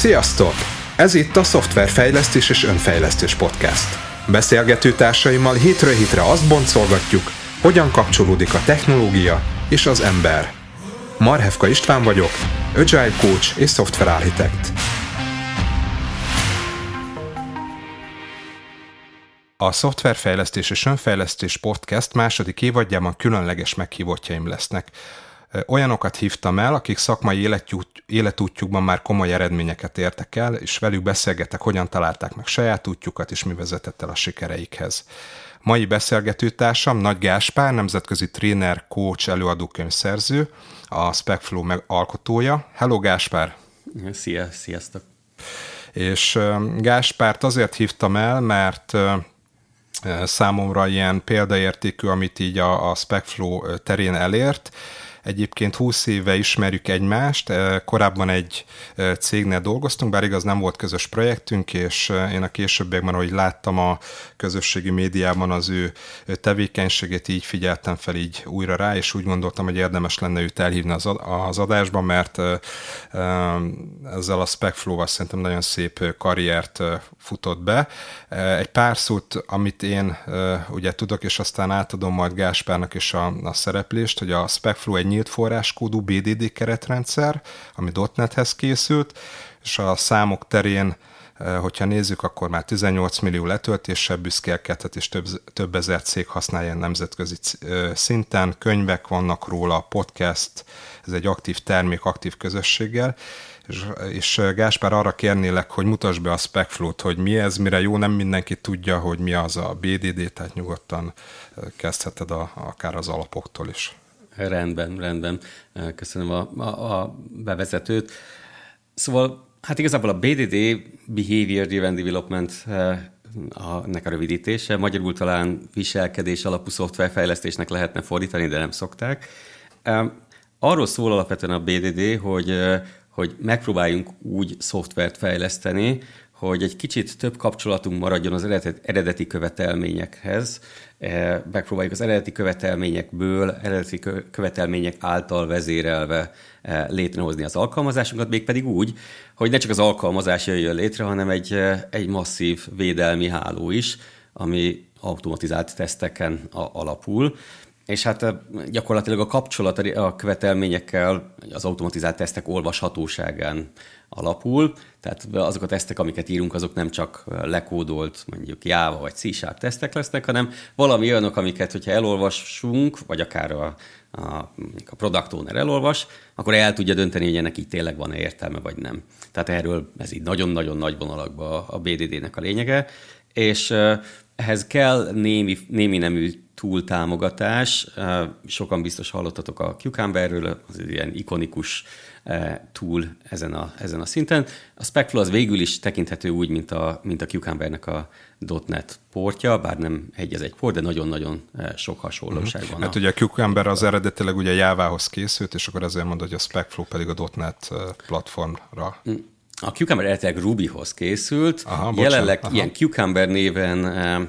Sziasztok! Ez itt a Szoftverfejlesztés és Önfejlesztés Podcast. Beszélgető társaimmal hétről hétre azt boncolgatjuk, hogyan kapcsolódik a technológia és az ember. Marhevka István vagyok, Agile Coach és Software Architect. A Szoftverfejlesztés és Önfejlesztés Podcast második évadjában különleges meghívottjaim lesznek. Olyanokat hívtam el, akik szakmai életút, életútjukban már komoly eredményeket értek el, és velük beszélgetek, hogyan találták meg saját útjukat, és mi vezetett el a sikereikhez. Mai beszélgetőtársam Nagy Gáspár, nemzetközi tréner, coach, előadókönyvszerző, a Specflow alkotója. Hello Gáspár! Szia, sziasztok! És Gáspárt azért hívtam el, mert számomra ilyen példaértékű, amit így a, a Specflow terén elért, Egyébként 20 éve ismerjük egymást, korábban egy cégnél dolgoztunk, bár igaz nem volt közös projektünk, és én a későbbiekben, ahogy láttam a közösségi médiában az ő tevékenységét, így figyeltem fel így újra rá, és úgy gondoltam, hogy érdemes lenne őt elhívni az adásba, mert ezzel a Specflow-val szerintem nagyon szép karriert futott be. Egy pár szót, amit én ugye tudok, és aztán átadom majd Gáspárnak is a, a szereplést, hogy a Specflow egy nyílt forráskódú BDD keretrendszer, ami .NET-hez készült, és a számok terén hogyha nézzük, akkor már 18 millió letöltéssel büszkélkedhet, és több, több ezer cég használja nemzetközi szinten, könyvek vannak róla, podcast, ez egy aktív termék, aktív közösséggel, és, és Gáspár arra kérnélek, hogy mutasd be a Specflow-t, hogy mi ez, mire jó, nem mindenki tudja, hogy mi az a BDD, tehát nyugodtan kezdheted a, akár az alapoktól is. Rendben, rendben. Köszönöm a, a, a bevezetőt. Szóval, hát igazából a BDD, Behavior Driven Development, a, nek a rövidítése. Magyarul talán viselkedés alapú szoftverfejlesztésnek lehetne fordítani, de nem szokták. Arról szól alapvetően a BDD, hogy, hogy megpróbáljunk úgy szoftvert fejleszteni, hogy egy kicsit több kapcsolatunk maradjon az eredeti követelményekhez, e, megpróbáljuk az eredeti követelményekből, eredeti követelmények által vezérelve e, létrehozni az alkalmazásunkat, mégpedig úgy, hogy ne csak az alkalmazás jöjjön létre, hanem egy, e, egy masszív védelmi háló is, ami automatizált teszteken alapul. És hát gyakorlatilag a kapcsolat a követelményekkel az automatizált tesztek olvashatóságán alapul, tehát azok a tesztek, amiket írunk, azok nem csak lekódolt, mondjuk Java vagy C tesztek lesznek, hanem valami olyanok, amiket, hogyha elolvasunk, vagy akár a, a, a product owner elolvas, akkor el tudja dönteni, hogy ennek így tényleg van-e értelme, vagy nem. Tehát erről ez így nagyon-nagyon nagy vonalakban a BDD-nek a lényege, és ehhez kell némi, némi nemű túltámogatás. Sokan biztos hallottatok a Cucumberről, az ilyen ikonikus túl ezen a, ezen a szinten. A Specflow az végül is tekinthető úgy, mint a, mint a Cucumbernek a .NET portja, bár nem egy az egy port, de nagyon-nagyon sok hasonlóság van. Hát a... ugye a Cucumber az eredetileg ugye Java-hoz készült, és akkor azért mondod, hogy a Specflow pedig a .NET platformra mm. A Cucumber eredetileg Rubyhoz készült, aha, jelenleg aha. ilyen Cucumber néven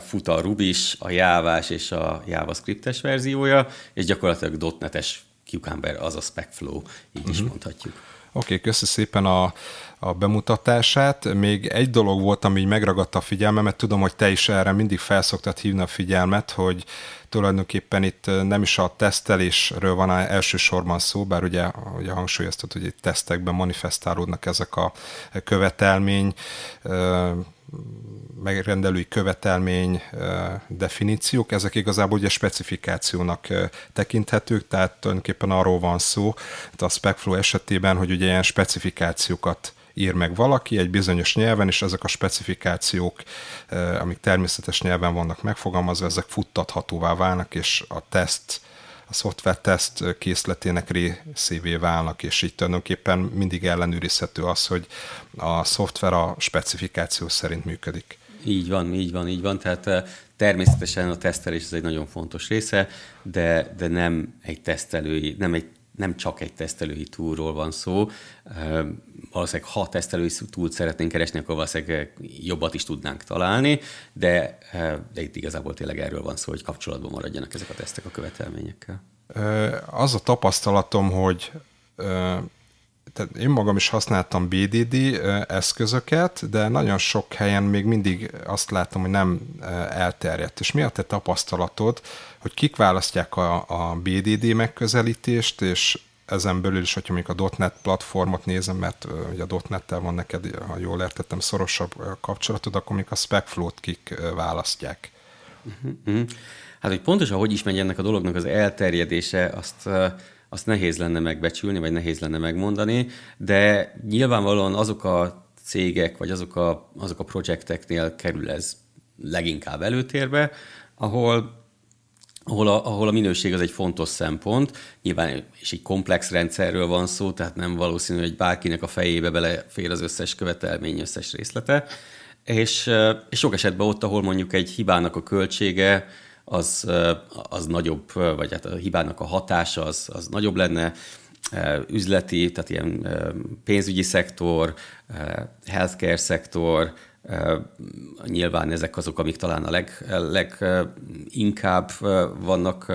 fut a Rubis, a Jávás és a JavaScriptes verziója, és gyakorlatilag .NET-es Cucumber az a Specflow, így uh-huh. is mhm. mondhatjuk. Oké, köszi szépen a, a bemutatását. Még egy dolog volt, ami megragadta a figyelmemet, tudom, hogy te is erre mindig felszoktad hívni a figyelmet, hogy tulajdonképpen itt nem is a tesztelésről van elsősorban szó, bár ugye, ugye hangsúlyoztad, hogy itt tesztekben manifestálódnak ezek a követelmény megrendelői követelmény definíciók, ezek igazából ugye specifikációnak tekinthetők, tehát tulajdonképpen arról van szó, a Specflow esetében, hogy ugye ilyen specifikációkat ír meg valaki egy bizonyos nyelven, és ezek a specifikációk, amik természetes nyelven vannak megfogalmazva, ezek futtathatóvá válnak, és a teszt a szoftver teszt készletének részévé válnak, és így tulajdonképpen mindig ellenőrizhető az, hogy a szoftver a specifikáció szerint működik. Így van, így van, így van. Tehát eh, természetesen a tesztelés ez egy nagyon fontos része, de, de nem egy tesztelői, nem egy nem csak egy tesztelői túlról van szó. Valószínűleg ha tesztelői túlt szeretnénk keresni, akkor valószínűleg jobbat is tudnánk találni, de, de itt igazából tényleg erről van szó, hogy kapcsolatban maradjanak ezek a tesztek a követelményekkel. Az a tapasztalatom, hogy tehát én magam is használtam BDD eszközöket, de nagyon sok helyen még mindig azt látom, hogy nem elterjedt. És mi a te tapasztalatod, hogy kik választják a, a BDD megközelítést, és ezen belül is, hogyha mondjuk a .NET platformot nézem, mert ugye a .NET-tel van neked, ha jól értettem, szorosabb kapcsolatod, akkor még a SpecFlow-t kik választják. Uh-huh. Hát, hogy pontosan hogy is megy ennek a dolognak az elterjedése, azt, azt nehéz lenne megbecsülni, vagy nehéz lenne megmondani, de nyilvánvalóan azok a cégek, vagy azok a, azok a projekteknél kerül ez leginkább előtérbe, ahol ahol a, ahol a minőség az egy fontos szempont. Nyilván és egy komplex rendszerről van szó, tehát nem valószínű, hogy bárkinek a fejébe belefér az összes követelmény, összes részlete. És, és sok esetben ott, ahol mondjuk egy hibának a költsége az, az nagyobb, vagy hát a hibának a hatása az, az nagyobb lenne, üzleti, tehát ilyen pénzügyi szektor, healthcare szektor, Nyilván ezek azok, amik talán a leg, vannak,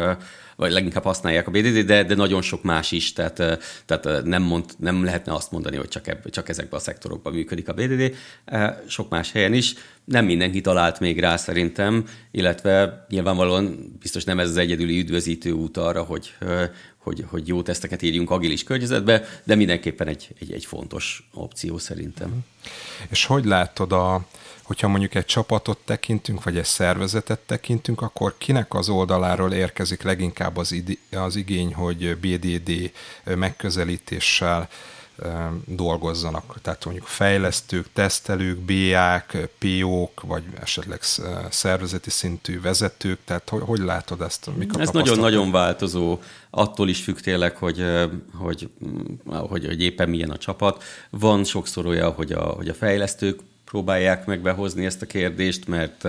vagy leginkább használják a BDD, de, de nagyon sok más is, tehát, tehát nem, mond, nem lehetne azt mondani, hogy csak, ebb, csak ezekben a szektorokban működik a BDD. Sok más helyen is. Nem mindenki talált még rá szerintem, illetve nyilvánvalóan biztos nem ez az egyedüli üdvözítő út arra, hogy, hogy, hogy jó teszteket írjunk agilis környezetbe, de mindenképpen egy, egy, egy fontos opció szerintem. És hogy látod a, hogyha mondjuk egy csapatot tekintünk, vagy egy szervezetet tekintünk, akkor kinek az oldaláról érkezik leginkább az, id- az igény, hogy BDD megközelítéssel dolgozzanak. Tehát mondjuk fejlesztők, tesztelők, BA-k, PO-k, vagy esetleg szervezeti szintű vezetők, tehát hogy, hogy látod ezt? Mik a Ez nagyon-nagyon változó, attól is függ tényleg, hogy, hogy, hogy, hogy éppen milyen a csapat. Van sokszor olyan, hogy a, hogy a fejlesztők próbálják meg behozni ezt a kérdést, mert,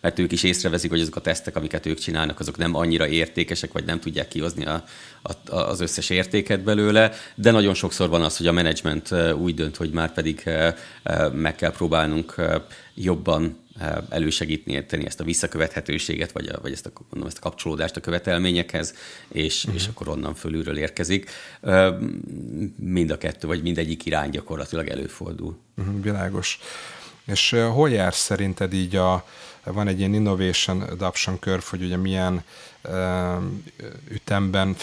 mert ők is észreveszik, hogy azok a tesztek, amiket ők csinálnak, azok nem annyira értékesek, vagy nem tudják kihozni a, a, az összes értéket belőle, de nagyon sokszor van az, hogy a menedzsment úgy dönt, hogy már pedig meg kell próbálnunk jobban elősegíteni tenni ezt a visszakövethetőséget, vagy, a, vagy ezt, a, mondom, ezt a kapcsolódást a követelményekhez, és, uh-huh. és akkor onnan fölülről érkezik. Mind a kettő, vagy mindegyik irány gyakorlatilag előfordul. Uh-huh, világos. És hol jár szerinted így a, van egy ilyen innovation adoption curve, hogy ugye milyen ütemben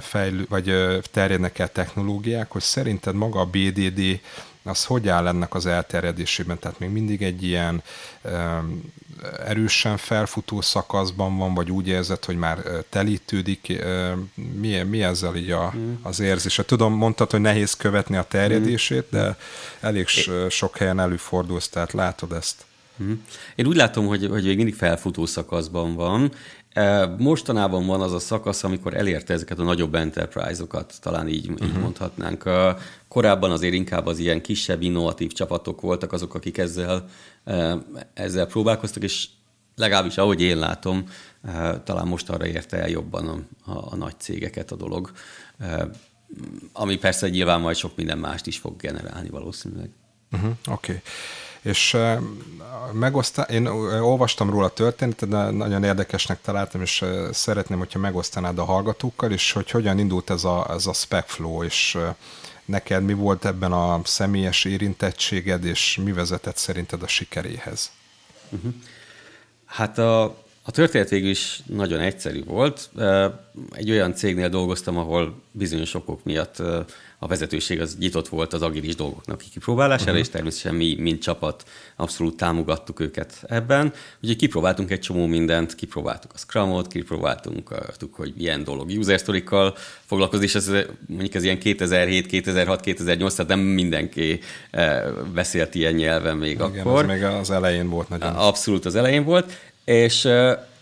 fejlő, vagy terjednek el technológiák, hogy szerinted maga a BDD az hogy áll ennek az elterjedésében? Tehát még mindig egy ilyen erősen felfutó szakaszban van, vagy úgy érzed, hogy már telítődik? Mi, mi ezzel így a, mm. az érzés? Tudom, mondtad, hogy nehéz követni a terjedését, de elég sok helyen előfordul, tehát látod ezt? Mm. Én úgy látom, hogy, hogy még mindig felfutó szakaszban van, Mostanában van az a szakasz, amikor elérte ezeket a nagyobb enterprise-okat, talán így, uh-huh. így mondhatnánk. Korábban azért inkább az ilyen kisebb, innovatív csapatok voltak azok, akik ezzel, ezzel próbálkoztak, és legalábbis ahogy én látom, talán most arra érte el jobban a, a, a nagy cégeket a dolog, ami persze nyilván majd sok minden mást is fog generálni valószínűleg. Uh-huh, Oké. Okay. És megosztá, én olvastam róla történetet, de nagyon érdekesnek találtam, és szeretném, hogyha megosztanád a hallgatókkal, és hogy hogyan indult ez a, ez a SpecFlow, és neked mi volt ebben a személyes érintettséged, és mi vezetett szerinted a sikeréhez? Uh-huh. Hát a, a történet végül is nagyon egyszerű volt. Egy olyan cégnél dolgoztam, ahol bizonyos okok miatt a vezetőség az nyitott volt az agilis dolgoknak kipróbálására, uh-huh. és természetesen mi, mint csapat, abszolút támogattuk őket ebben. Úgyhogy kipróbáltunk egy csomó mindent, kipróbáltuk a Scrumot, kipróbáltunk, hogy milyen dolog user story-kal foglalkozni, és ez mondjuk ez ilyen 2007, 2006, 2008, tehát nem mindenki beszélt ilyen nyelven még Igen, akkor. Ez még az elején volt nagyon. Abszolút az elején volt, és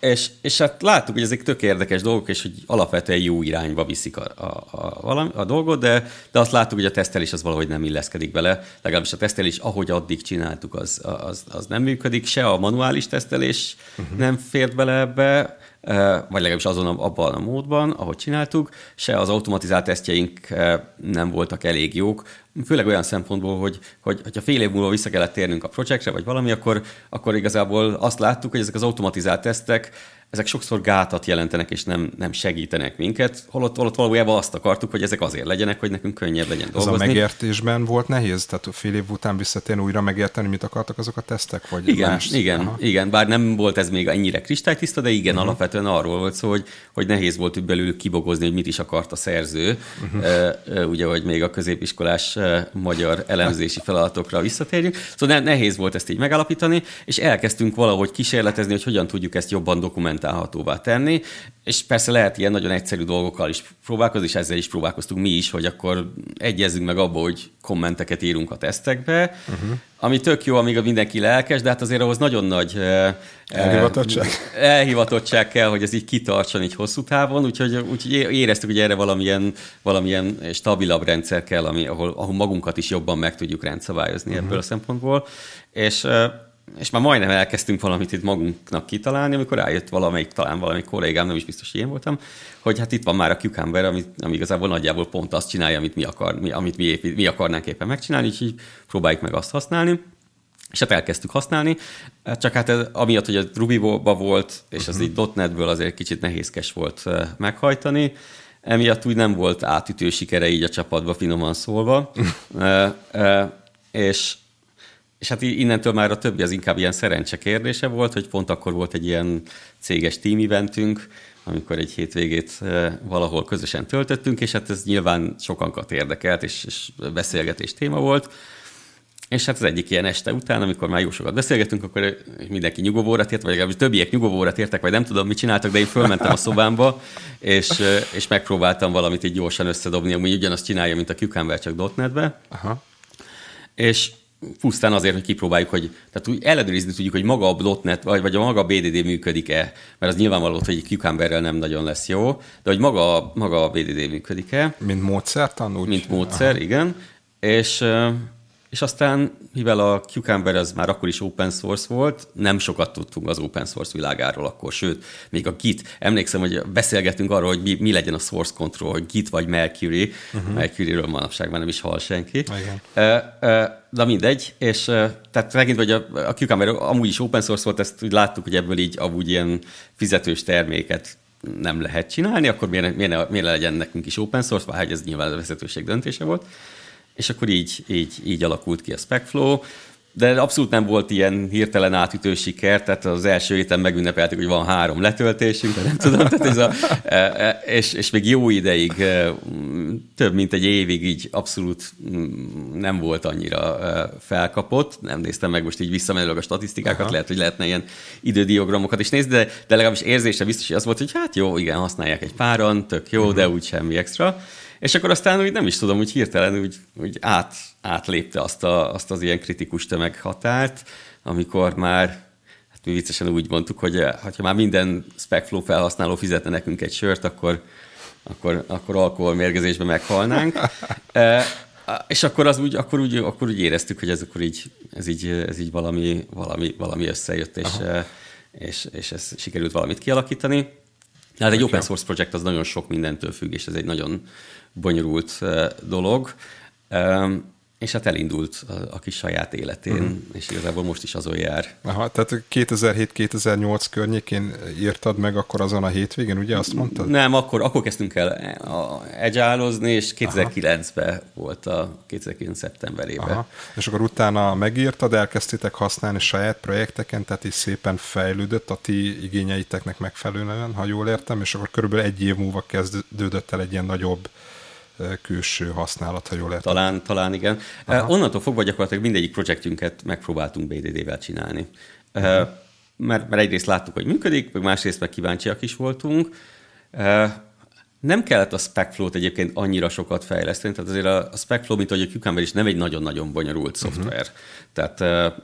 és, és hát láttuk, hogy ezek tök érdekes dolgok, és hogy alapvetően jó irányba viszik a, a, a, valami, a dolgot, de, de azt láttuk, hogy a tesztelés az valahogy nem illeszkedik bele. Legalábbis a tesztelés, ahogy addig csináltuk, az, az, az nem működik. Se a manuális tesztelés uh-huh. nem fért bele ebbe, vagy legalábbis azon abban a módban, ahogy csináltuk, se az automatizált tesztjeink nem voltak elég jók, főleg olyan szempontból, hogy, hogy ha fél év múlva vissza kellett térnünk a projektre, vagy valami, akkor, akkor igazából azt láttuk, hogy ezek az automatizált tesztek ezek sokszor gátat jelentenek, és nem, nem segítenek minket, holott, holott valójában azt akartuk, hogy ezek azért legyenek, hogy nekünk könnyebb legyen dolgozni. Ez a megértésben volt nehéz? Tehát fél év után visszatérni újra megérteni, mit akartak azok a tesztek? Vagy igen, más? igen, Aha. igen, bár nem volt ez még ennyire kristálytiszta, de igen, uh-huh. alapvetően arról volt szó, hogy, hogy nehéz volt belül kibogozni, hogy mit is akart a szerző. Uh-huh. ugye, hogy még a középiskolás magyar elemzési feladatokra visszatérjünk. Szóval nehéz volt ezt így megállapítani, és elkezdtünk valahogy kísérletezni, hogy hogyan tudjuk ezt jobban dokumentálhatóvá tenni, és persze lehet ilyen nagyon egyszerű dolgokkal is próbálkozni, és ezzel is próbálkoztunk mi is, hogy akkor egyezzünk meg abba, hogy kommenteket írunk a tesztekbe, uh-huh. ami tök jó, amíg a mindenki lelkes, de hát azért ahhoz nagyon nagy elhivatottság. elhivatottság kell, hogy ez így kitartson így hosszú távon, úgyhogy, úgyhogy éreztük, hogy erre valamilyen, valamilyen stabilabb rendszer kell, ami, ahol, ahol magunkat is jobban meg tudjuk rendszabályozni uh-huh. ebből a szempontból. És és már majdnem elkezdtünk valamit itt magunknak kitalálni, amikor rájött valamelyik, talán valamelyik kollégám, nem is biztos, én voltam, hogy hát itt van már a Cucumber, ami, ami igazából nagyjából pont azt csinálja, amit mi, akar, mi, amit mi, épít, mi akarnánk éppen megcsinálni, úgyhogy próbáljuk meg azt használni. És hát elkezdtük használni, csak hát ez, amiatt, hogy a ruby volt, és az uh-huh. így .NET-ből azért kicsit nehézkes volt meghajtani, emiatt úgy nem volt átütő sikere így a csapatba, finoman szólva. és és hát innentől már a többi az inkább ilyen szerencse kérdése volt, hogy pont akkor volt egy ilyen céges team eventünk, amikor egy hétvégét valahol közösen töltöttünk, és hát ez nyilván sokankat érdekelt, és, és beszélgetés téma volt. És hát az egyik ilyen este után, amikor már jó sokat beszélgetünk, akkor mindenki nyugovóra tért, vagy legalábbis többiek nyugovóra tértek, vagy nem tudom, mit csináltak, de én fölmentem a szobámba, és, és megpróbáltam valamit így gyorsan összedobni, ami ugyanazt csinálja, mint a Cucumber, csak .NET-be. Aha. És pusztán azért, hogy kipróbáljuk, hogy tehát úgy ellenőrizni tudjuk, hogy maga a .NET vagy, vagy a maga a BDD működik-e, mert az nyilvánvaló, hogy egy Cucumberrel nem nagyon lesz jó, de hogy maga, maga a BDD működik-e. Mint módszer tanul? Mint módszer, Aha. igen. És és aztán, mivel a Cucumber az már akkor is open source volt, nem sokat tudtunk az open source világáról akkor, sőt, még a Git, emlékszem, hogy beszélgettünk arról, hogy mi, mi legyen a source control, hogy Git vagy Mercury, uh-huh. Mercury-ről manapság már nem is hall senki. Igen. De mindegy, és tehát megint, hogy a, a Cucumber amúgy is open source volt, ezt úgy láttuk, hogy ebből így amúgy ilyen fizetős terméket nem lehet csinálni, akkor miért, miért, miért legyen nekünk is open source, vagy ez nyilván a vezetőség döntése volt és akkor így, így, így alakult ki a SpecFlow, de abszolút nem volt ilyen hirtelen átütő siker, tehát az első héten megünnepeltük, hogy van három letöltésünk, de nem tudom, tehát ez a, e, e, és, és még jó ideig, e, több mint egy évig így abszolút nem volt annyira felkapott, nem néztem meg most így visszamenőleg a statisztikákat, Aha. lehet, hogy lehetne ilyen idődiogramokat is nézni, de, de legalábbis érzése biztos, hogy az volt, hogy hát jó, igen, használják egy páran, tök jó, uh-huh. de úgy semmi extra. És akkor aztán úgy nem is tudom, hogy hirtelen úgy, úgy át, átlépte azt, a, azt az ilyen kritikus tömeghatárt, amikor már hát mi viccesen úgy mondtuk, hogy ha már minden SpecFlow felhasználó fizetne nekünk egy sört, akkor, akkor, akkor alkoholmérgezésbe meghalnánk. e, és akkor, az úgy, akkor, úgy, akkor úgy éreztük, hogy ez, akkor így, ez, így, ez így valami, valami, valami összejött, és, eh, és, és ez sikerült valamit kialakítani. Hát egy open source projekt az nagyon sok mindentől függ, és ez egy nagyon bonyolult dolog. És hát elindult a, a kis saját életén, uh-huh. és igazából most is azon jár. Aha, tehát 2007-2008 környékén írtad meg akkor azon a hétvégén, ugye azt mondtad? Nem, akkor, akkor kezdtünk el agile és 2009-ben volt a 2009 szeptemberében. Aha. És akkor utána megírtad, elkezdtétek használni saját projekteken, tehát is szépen fejlődött a ti igényeiteknek megfelelően, ha jól értem, és akkor körülbelül egy év múlva kezdődött el egy ilyen nagyobb külső használat, ha jól értem. Talán, talán igen. Aha. Onnantól fogva gyakorlatilag mindegyik projektünket megpróbáltunk BDD-vel csinálni. Uh-huh. Mert, mert egyrészt láttuk, hogy működik, meg másrészt meg kíváncsiak is voltunk. Nem kellett a SpecFlow-t egyébként annyira sokat fejleszteni, tehát azért a, a SpecFlow, mint ahogy a Cucumber is nem egy nagyon-nagyon bonyolult uh-huh. szoftver. Tehát uh,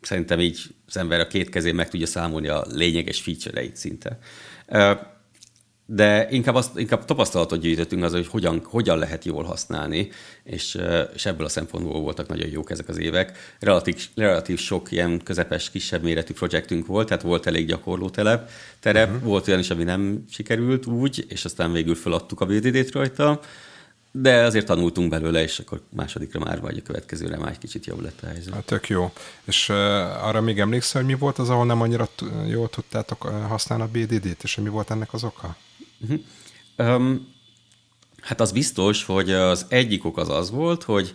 szerintem így az ember a két kezén meg tudja számolni a lényeges feature-eit szinte. Uh, de inkább, azt, inkább tapasztalatot gyűjtöttünk az, hogy hogyan, hogyan lehet jól használni, és, és ebből a szempontból voltak nagyon jók ezek az évek. Relatív, relatív sok ilyen közepes, kisebb méretű projektünk volt, tehát volt elég gyakorló telep, terep, uh-huh. volt olyan is, ami nem sikerült úgy, és aztán végül feladtuk a BDD-t rajta, de azért tanultunk belőle, és akkor másodikra már vagy a következőre már egy kicsit jobb lett a helyzet. Hát tök jó. És uh, arra még emlékszel, hogy mi volt az, ahol nem annyira t- jól tudtátok használni a BDD-t, és mi volt ennek az oka? Um, hát az biztos, hogy az egyik ok az az volt, hogy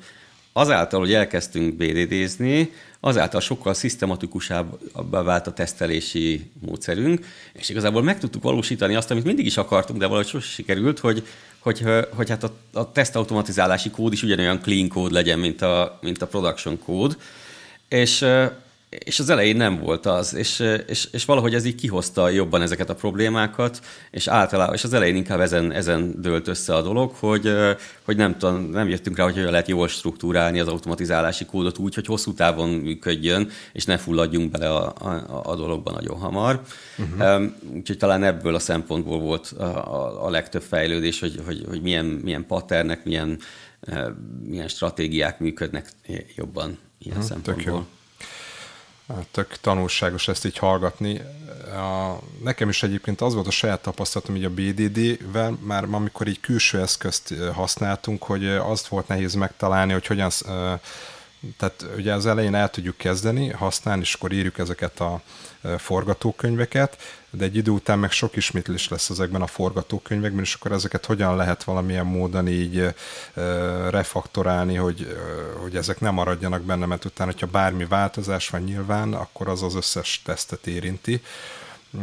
azáltal, hogy elkezdtünk BDD-zni, azáltal sokkal szisztematikusabbá vált a tesztelési módszerünk, és igazából meg tudtuk valósítani azt, amit mindig is akartunk, de valahogy sosem sikerült, hogy, hogy, hogy hát a, a tesztautomatizálási kód is ugyanolyan clean kód legyen, mint a, mint a production kód. És és az elején nem volt az, és, és, és valahogy ez így kihozta jobban ezeket a problémákat, és általában, és az elején inkább ezen, ezen dőlt össze a dolog, hogy, hogy nem, tudom, nem jöttünk rá, hogy hogyan lehet jól struktúrálni az automatizálási kódot úgy, hogy hosszú távon működjön, és ne fulladjunk bele a, a, a dologba nagyon hamar. Uh-huh. Úgyhogy talán ebből a szempontból volt a, a, a legtöbb fejlődés, hogy, hogy, hogy milyen, milyen patternek, milyen, milyen stratégiák működnek jobban ilyen uh-huh, szempontból. Tök tanulságos ezt így hallgatni. A, nekem is egyébként az volt a saját tapasztalatom így a BDD-vel, már amikor így külső eszközt használtunk, hogy azt volt nehéz megtalálni, hogy hogyan tehát ugye az elején el tudjuk kezdeni használni, és akkor írjuk ezeket a forgatókönyveket, de egy idő után meg sok ismétlés lesz ezekben a forgatókönyvekben, és akkor ezeket hogyan lehet valamilyen módon így refaktorálni, hogy, hogy ezek nem maradjanak benne, mert utána, hogyha bármi változás van nyilván, akkor az az összes tesztet érinti.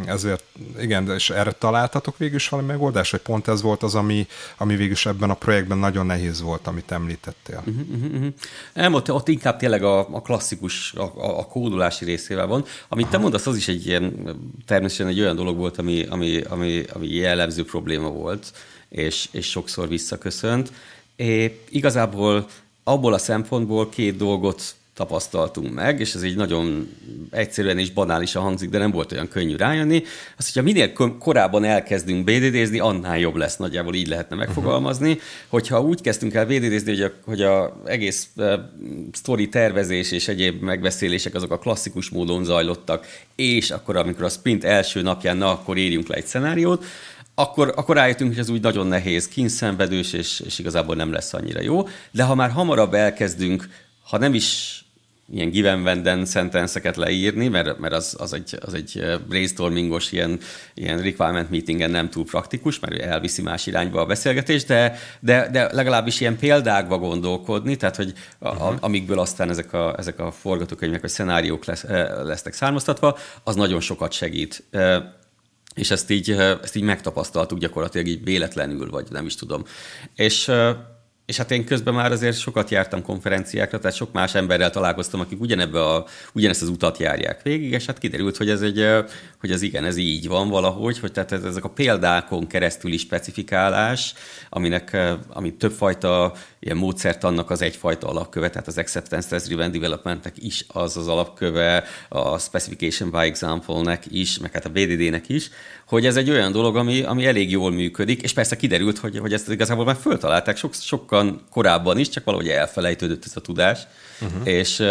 Ezért igen, és erre találtatok végül is valami megoldás, hogy pont ez volt az, ami, ami végül is ebben a projektben nagyon nehéz volt, amit említettél. Uh-huh, uh-huh. Nem, ott, ott inkább tényleg a, a klasszikus, a, a kódolási részével van. Amit Aha. te mondasz, az is egy ilyen, természetesen egy olyan dolog volt, ami, ami, ami, ami jellemző probléma volt, és, és sokszor visszaköszönt. É, igazából abból a szempontból két dolgot tapasztaltunk meg, és ez így nagyon egyszerűen és banálisan hangzik, de nem volt olyan könnyű rájönni. Azt, hogyha minél korábban elkezdünk BDD-zni, annál jobb lesz, nagyjából így lehetne megfogalmazni. Uh-huh. Hogyha úgy kezdtünk el BDD-zni, hogy a, hogy a egész uh, story tervezés és egyéb megbeszélések azok a klasszikus módon zajlottak, és akkor, amikor a sprint első napján, na, akkor írjunk le egy szenáriót, akkor, akkor rájöttünk, hogy ez úgy nagyon nehéz, kínszenvedős, és, és igazából nem lesz annyira jó. De ha már hamarabb elkezdünk, ha nem is ilyen given venden sentence leírni, mert, mert az, az, egy, az egy brainstormingos ilyen, ilyen requirement meetingen nem túl praktikus, mert elviszi más irányba a beszélgetés, de, de, de legalábbis ilyen példákba gondolkodni, tehát hogy a, uh-huh. amikből aztán ezek a, ezek a forgatókönyvek vagy szenáriók lesz, lesznek származtatva, az nagyon sokat segít. És ezt így, ezt így megtapasztaltuk gyakorlatilag így véletlenül, vagy nem is tudom. És és hát én közben már azért sokat jártam konferenciákra, tehát sok más emberrel találkoztam, akik ugyanebbe a, ugyanezt az utat járják végig, és hát kiderült, hogy ez egy, hogy ez igen, ez így van valahogy, hogy tehát ezek a példákon keresztüli specifikálás, aminek, ami többfajta ilyen módszert annak az egyfajta alapköve, tehát az Acceptance Test Driven Developmentnek is az az alapköve, a Specification by Example-nek is, meg hát a BDD-nek is, hogy ez egy olyan dolog, ami, ami elég jól működik, és persze kiderült, hogy, hogy ezt igazából már föltalálták sok, sokkal korábban is, csak valahogy elfelejtődött ez a tudás, uh-huh. és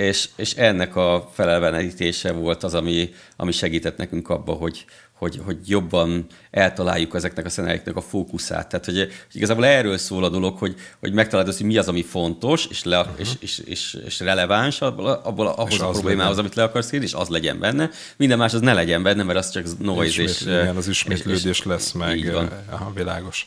és, és ennek a felelvenítése volt az, ami, ami segített nekünk abba, hogy, hogy, hogy jobban eltaláljuk ezeknek a szenárióknak a fókuszát. Tehát, hogy, hogy igazából erről szól a dolog, hogy, hogy megtalálod azt, hogy mi az, ami fontos, és, le, uh-huh. és, és, és, és releváns abból, abból ahhoz és a problémához, legyen. amit le akarsz írni, és az legyen benne. Minden más az ne legyen benne, mert az csak noise. és, igen, az ismétlődés és, és, lesz meg. Van. Aha, világos.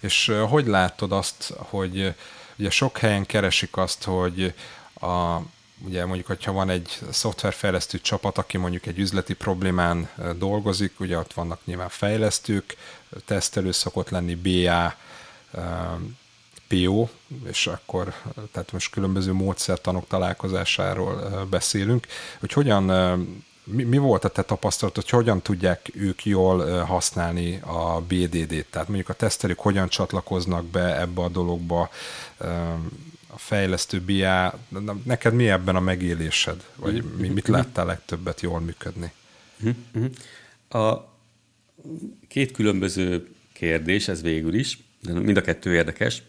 És hogy látod azt, hogy ugye sok helyen keresik azt, hogy a ugye mondjuk, hogyha van egy szoftverfejlesztő csapat, aki mondjuk egy üzleti problémán dolgozik, ugye ott vannak nyilván fejlesztők, tesztelő szokott lenni BA, PO, és akkor, tehát most különböző módszertanok találkozásáról beszélünk, hogy hogyan, mi, mi volt a te tapasztalat, hogy hogyan tudják ők jól használni a BDD-t, tehát mondjuk a tesztelők hogyan csatlakoznak be ebbe a dologba, a fejlesztő BIA, neked mi ebben a megélésed? Vagy mm-hmm. mi, mit láttál legtöbbet jól működni? Mm-hmm. A két különböző kérdés, ez végül is, de mind a kettő érdekes.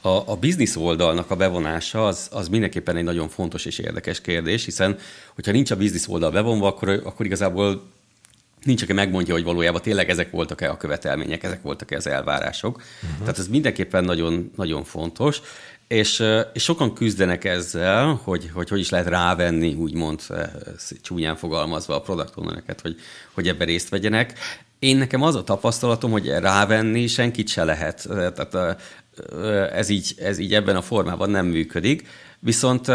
A, a biznisz oldalnak a bevonása az, az mindenképpen egy nagyon fontos és érdekes kérdés, hiszen hogyha nincs a biznisz oldal bevonva, akkor, akkor igazából nincs, aki megmondja, hogy valójában tényleg ezek voltak-e a követelmények, ezek voltak-e az elvárások. Uh-huh. Tehát ez mindenképpen nagyon, nagyon fontos. És, és sokan küzdenek ezzel, hogy, hogy hogy is lehet rávenni, úgymond csúnyán fogalmazva a product ownereket, hogy, hogy ebbe részt vegyenek. Én nekem az a tapasztalatom, hogy rávenni senkit se lehet. Tehát ez így, ez így ebben a formában nem működik. Viszont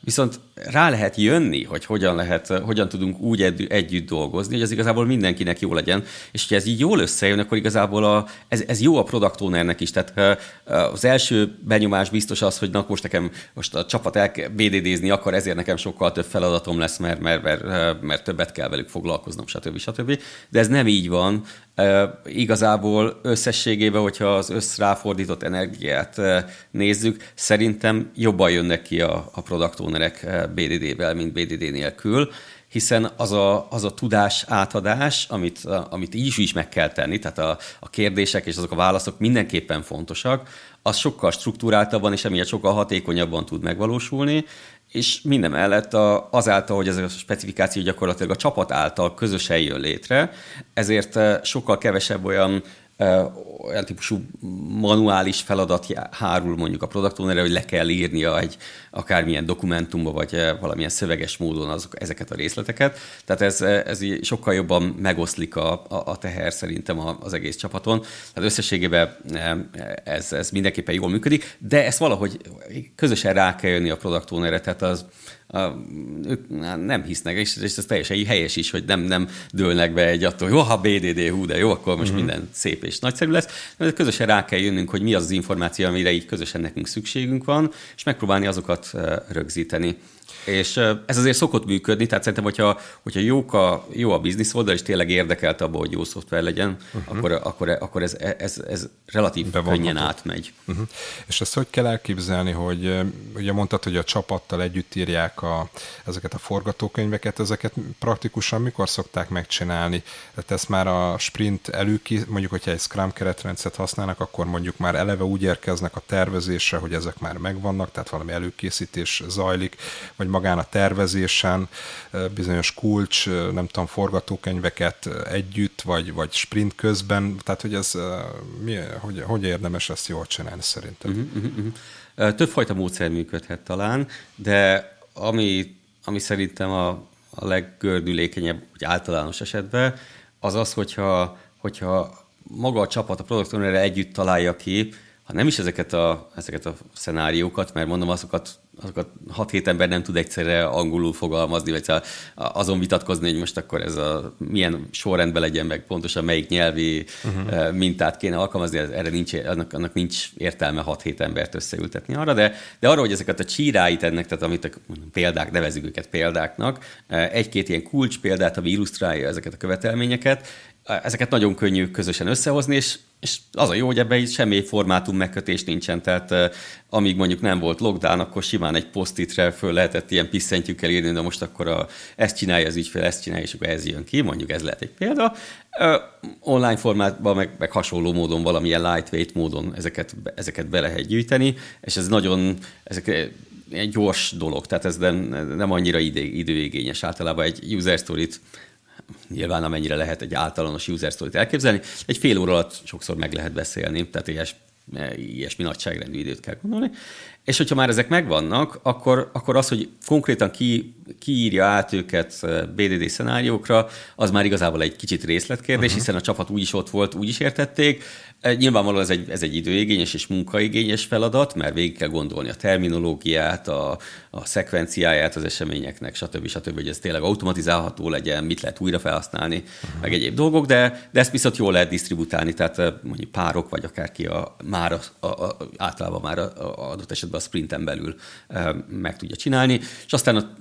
Viszont rá lehet jönni, hogy hogyan, lehet, hogyan tudunk úgy együtt dolgozni, hogy ez igazából mindenkinek jó legyen, és hogyha ez így jól összejön, akkor igazából a, ez, ez jó a product ownernek is. Tehát az első benyomás biztos az, hogy na most nekem most a csapat el BDD-zni akar, ezért nekem sokkal több feladatom lesz, mert, mert, mert, mert többet kell velük foglalkoznom, stb. stb. De ez nem így van. Igazából összességében, hogyha az összráfordított energiát nézzük, szerintem jobban jönnek ki a, a product ownerek BDD-vel, mint BDD nélkül, hiszen az a, az a tudás átadás, amit, amit így is, is meg kell tenni, tehát a, a kérdések és azok a válaszok mindenképpen fontosak, az sokkal struktúráltabban és emiatt sokkal hatékonyabban tud megvalósulni, és minden mellett a, azáltal, hogy ez a specifikáció gyakorlatilag a csapat által közösen jön létre, ezért sokkal kevesebb olyan olyan típusú manuális feladat hárul mondjuk a product owner hogy le kell írnia egy akármilyen dokumentumba, vagy valamilyen szöveges módon azok, ezeket a részleteket. Tehát ez, ez sokkal jobban megoszlik a, a, a teher szerintem az egész csapaton. Tehát összességében ez, ez mindenképpen jól működik, de ezt valahogy közösen rá kell jönni a product owner tehát az, ők nem hisznek, és, és ez teljesen helyes is, hogy nem, nem dőlnek be egy attól, hogy ha BDD, hú, de jó, akkor most uh-huh. minden szép és nagyszerű lesz. De közösen rá kell jönnünk, hogy mi az az információ, amire így közösen nekünk szükségünk van, és megpróbálni azokat rögzíteni. És ez azért szokott működni, tehát szerintem, hogyha, hogyha jók a, jó a biznisz oldal, és tényleg érdekelt abban, hogy jó szoftver legyen, uh-huh. akkor, akkor, akkor ez, ez, ez relatív Bevonható. könnyen átmegy. Uh-huh. És ezt hogy kell elképzelni, hogy ugye mondtad, hogy a csapattal együtt írják a, ezeket a forgatókönyveket, ezeket praktikusan mikor szokták megcsinálni? Tehát ezt már a sprint előki, mondjuk, hogyha egy Scrum keretrendszert használnak, akkor mondjuk már eleve úgy érkeznek a tervezésre, hogy ezek már megvannak, tehát valami előkészítés zajlik, vagy magán a tervezésen, bizonyos kulcs, nem tudom, forgatókönyveket együtt, vagy, vagy sprint közben, tehát hogy ez, mi, hogy, hogy érdemes ezt jól csinálni szerintem? Uh-huh. Többfajta módszer működhet talán, de ami, ami szerintem a, a leggördülékenyebb, vagy általános esetben, az az, hogyha, hogyha maga a csapat, a product együtt találja ki, ha nem is ezeket a, ezeket a szenáriókat, mert mondom, azokat, azokat 6-7 ember nem tud egyszerre angolul fogalmazni, vagy szóval azon vitatkozni, hogy most akkor ez a milyen sorrendben legyen meg, pontosan melyik nyelvi uh-huh. mintát kéne alkalmazni, erre nincs, annak, annak nincs értelme 6-7 embert összeültetni arra, de, de arra, hogy ezeket a csíráit ennek, tehát amit a példák, nevezük őket példáknak, egy-két ilyen kulcs példát, ami illusztrálja ezeket a követelményeket, ezeket nagyon könnyű közösen összehozni, és, és az a jó, hogy ebben semmi formátum megkötés nincsen, tehát uh, amíg mondjuk nem volt lockdown, akkor simán egy posztitre föl lehetett ilyen piszentjükkel írni, de most akkor a, ezt csinálja az ügyfél, ezt csinálja, és akkor ez jön ki, mondjuk ez lehet egy példa. Uh, online formátban, meg, meg hasonló módon, valamilyen lightweight módon ezeket, ezeket be lehet gyűjteni, és ez nagyon, ezek egy gyors dolog, tehát ez nem, nem annyira idő, időigényes. Általában egy user story-t nyilván amennyire lehet egy általános user story-t elképzelni, egy fél óra alatt sokszor meg lehet beszélni, tehát ilyes, ilyesmi nagyságrendű időt kell gondolni. És hogyha már ezek megvannak, akkor, akkor az, hogy konkrétan ki, kiírja át őket BDD szenáriókra, az már igazából egy kicsit részletkérdés, uh-huh. hiszen a csapat úgyis ott volt, úgyis értették, Nyilvánvalóan ez egy, ez egy időigényes és munkaigényes feladat, mert végig kell gondolni a terminológiát, a, a szekvenciáját az eseményeknek, stb. stb. hogy ez tényleg automatizálható legyen, mit lehet újra felhasználni, uh-huh. meg egyéb dolgok, de, de ezt viszont jól lehet disztributálni, tehát mondjuk párok, vagy akárki a, már a, a, a, általában már a, a adott esetben a sprinten belül e, meg tudja csinálni, és aztán ott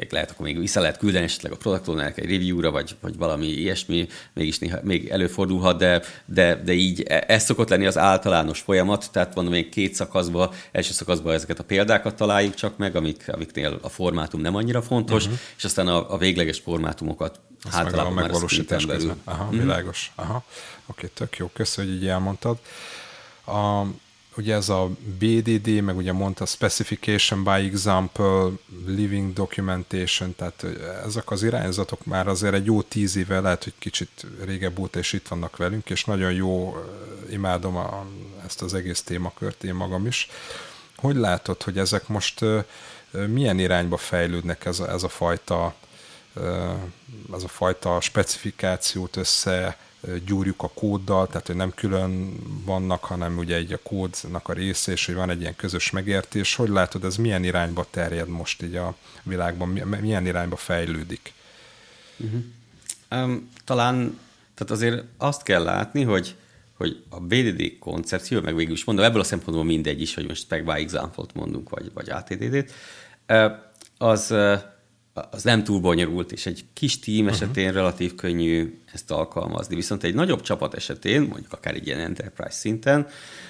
még lehet, akkor még vissza lehet küldeni esetleg a product egy review-ra, vagy, vagy valami ilyesmi, mégis néha, még előfordulhat, de, de, de így ez szokott lenni az általános folyamat, tehát mondom, még két szakaszban, első szakaszban ezeket a példákat találjuk csak meg, amik, amiknél a formátum nem annyira fontos, uh-huh. és aztán a, a végleges formátumokat Azt általában meg a megvalósítás már Aha, uh-huh. világos. Aha. Oké, tök jó, köszönöm, hogy így elmondtad. A, ugye ez a BDD, meg ugye mondta Specification by Example, Living Documentation, tehát ezek az irányzatok már azért egy jó tíz éve, lehet, hogy kicsit régebb óta is itt vannak velünk, és nagyon jó, imádom a, ezt az egész témakört én magam is. Hogy látod, hogy ezek most milyen irányba fejlődnek ez a, ez a fajta ez a fajta specifikációt össze gyúrjuk a kóddal, tehát hogy nem külön vannak, hanem ugye egy a kódnak a része, és hogy van egy ilyen közös megértés. Hogy látod, ez milyen irányba terjed most így a világban, milyen irányba fejlődik? Uh-huh. Um, talán, tehát azért azt kell látni, hogy hogy a BDD koncepció, meg végül is mondom, ebből a szempontból mindegy is, hogy most spec by example-t mondunk, vagy, vagy ATDD-t, az az nem túl bonyolult, és egy kis tím uh-huh. esetén relatív könnyű ezt alkalmazni. Viszont egy nagyobb csapat esetén, mondjuk akár egy ilyen enterprise szinten,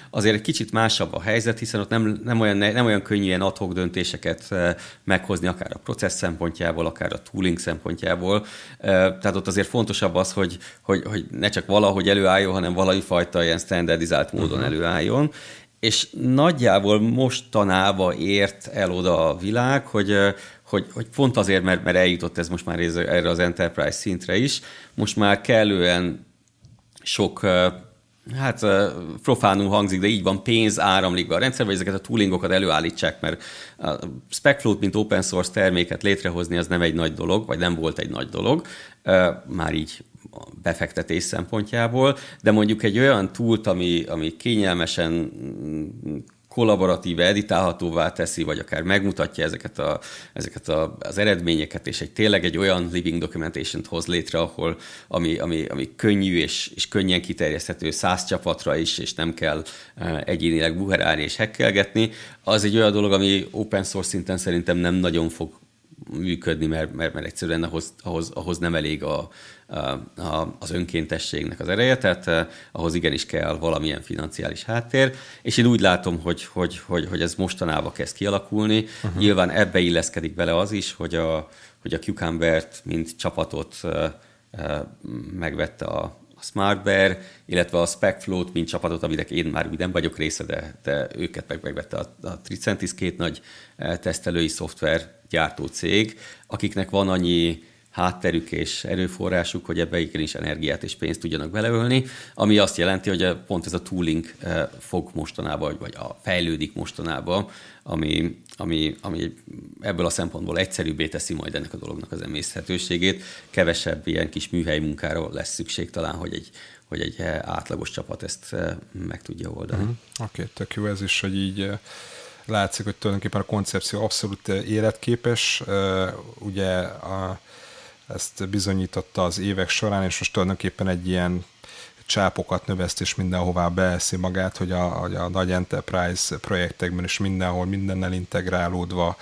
azért egy kicsit másabb a helyzet, hiszen ott nem, nem, olyan, nem olyan könnyű ilyen adhok döntéseket eh, meghozni, akár a processz szempontjából, akár a tooling szempontjából. Eh, tehát ott azért fontosabb az, hogy, hogy, hogy ne csak valahogy előálljon, hanem valami fajta ilyen standardizált módon uh-huh. előálljon és nagyjából mostanába ért el oda a világ, hogy, eh, hogy, hogy pont azért, mert, mert eljutott ez most már erre az enterprise szintre is, most már kellően sok hát profánul hangzik, de így van, pénz áramlik be a rendszerbe, ezeket a toolingokat előállítsák, mert a SpecFloat, mint open source terméket létrehozni, az nem egy nagy dolog, vagy nem volt egy nagy dolog, már így befektetés szempontjából, de mondjuk egy olyan túlt, ami, ami kényelmesen kollaboratíve editálhatóvá teszi, vagy akár megmutatja ezeket, a, ezeket a, az eredményeket, és egy tényleg egy olyan living documentation hoz létre, ahol ami, ami, ami könnyű és, és könnyen kiterjeszthető száz csapatra is, és nem kell e, egyénileg buherálni és hekkelgetni, az egy olyan dolog, ami open source szinten szerintem nem nagyon fog működni, mert, mert, mert egyszerűen ahhoz, ahhoz, ahhoz nem elég a, az önkéntességnek az ereje, tehát eh, ahhoz igenis kell valamilyen financiális háttér, és én úgy látom, hogy, hogy, hogy, hogy ez mostanában kezd kialakulni. Uh-huh. Nyilván ebbe illeszkedik bele az is, hogy a, hogy a Cucumber-t, mint csapatot eh, eh, megvette a, a SmartBear, illetve a SpecFloat, mint csapatot, aminek én már úgy nem vagyok része, de, de őket meg megvette a, a Tricentis, két nagy tesztelői szoftver gyártó cég, akiknek van annyi hátterük és erőforrásuk, hogy ebbe is energiát és pénzt tudjanak beleölni, ami azt jelenti, hogy pont ez a tooling eh, fog mostanában, vagy a fejlődik mostanában, ami, ami, ami ebből a szempontból egyszerűbbé teszi majd ennek a dolognak az emészhetőségét. Kevesebb ilyen kis műhely munkára lesz szükség talán, hogy egy, hogy egy eh, átlagos csapat ezt eh, meg tudja oldani. Uh-huh. Oké, okay, tök jó ez is, hogy így látszik, hogy tulajdonképpen a koncepció abszolút életképes. Ugye a ezt bizonyította az évek során, és most tulajdonképpen egy ilyen csápokat növeszt, és mindenhová beeszi magát, hogy a, a nagy enterprise projektekben is mindenhol, mindennel integrálódva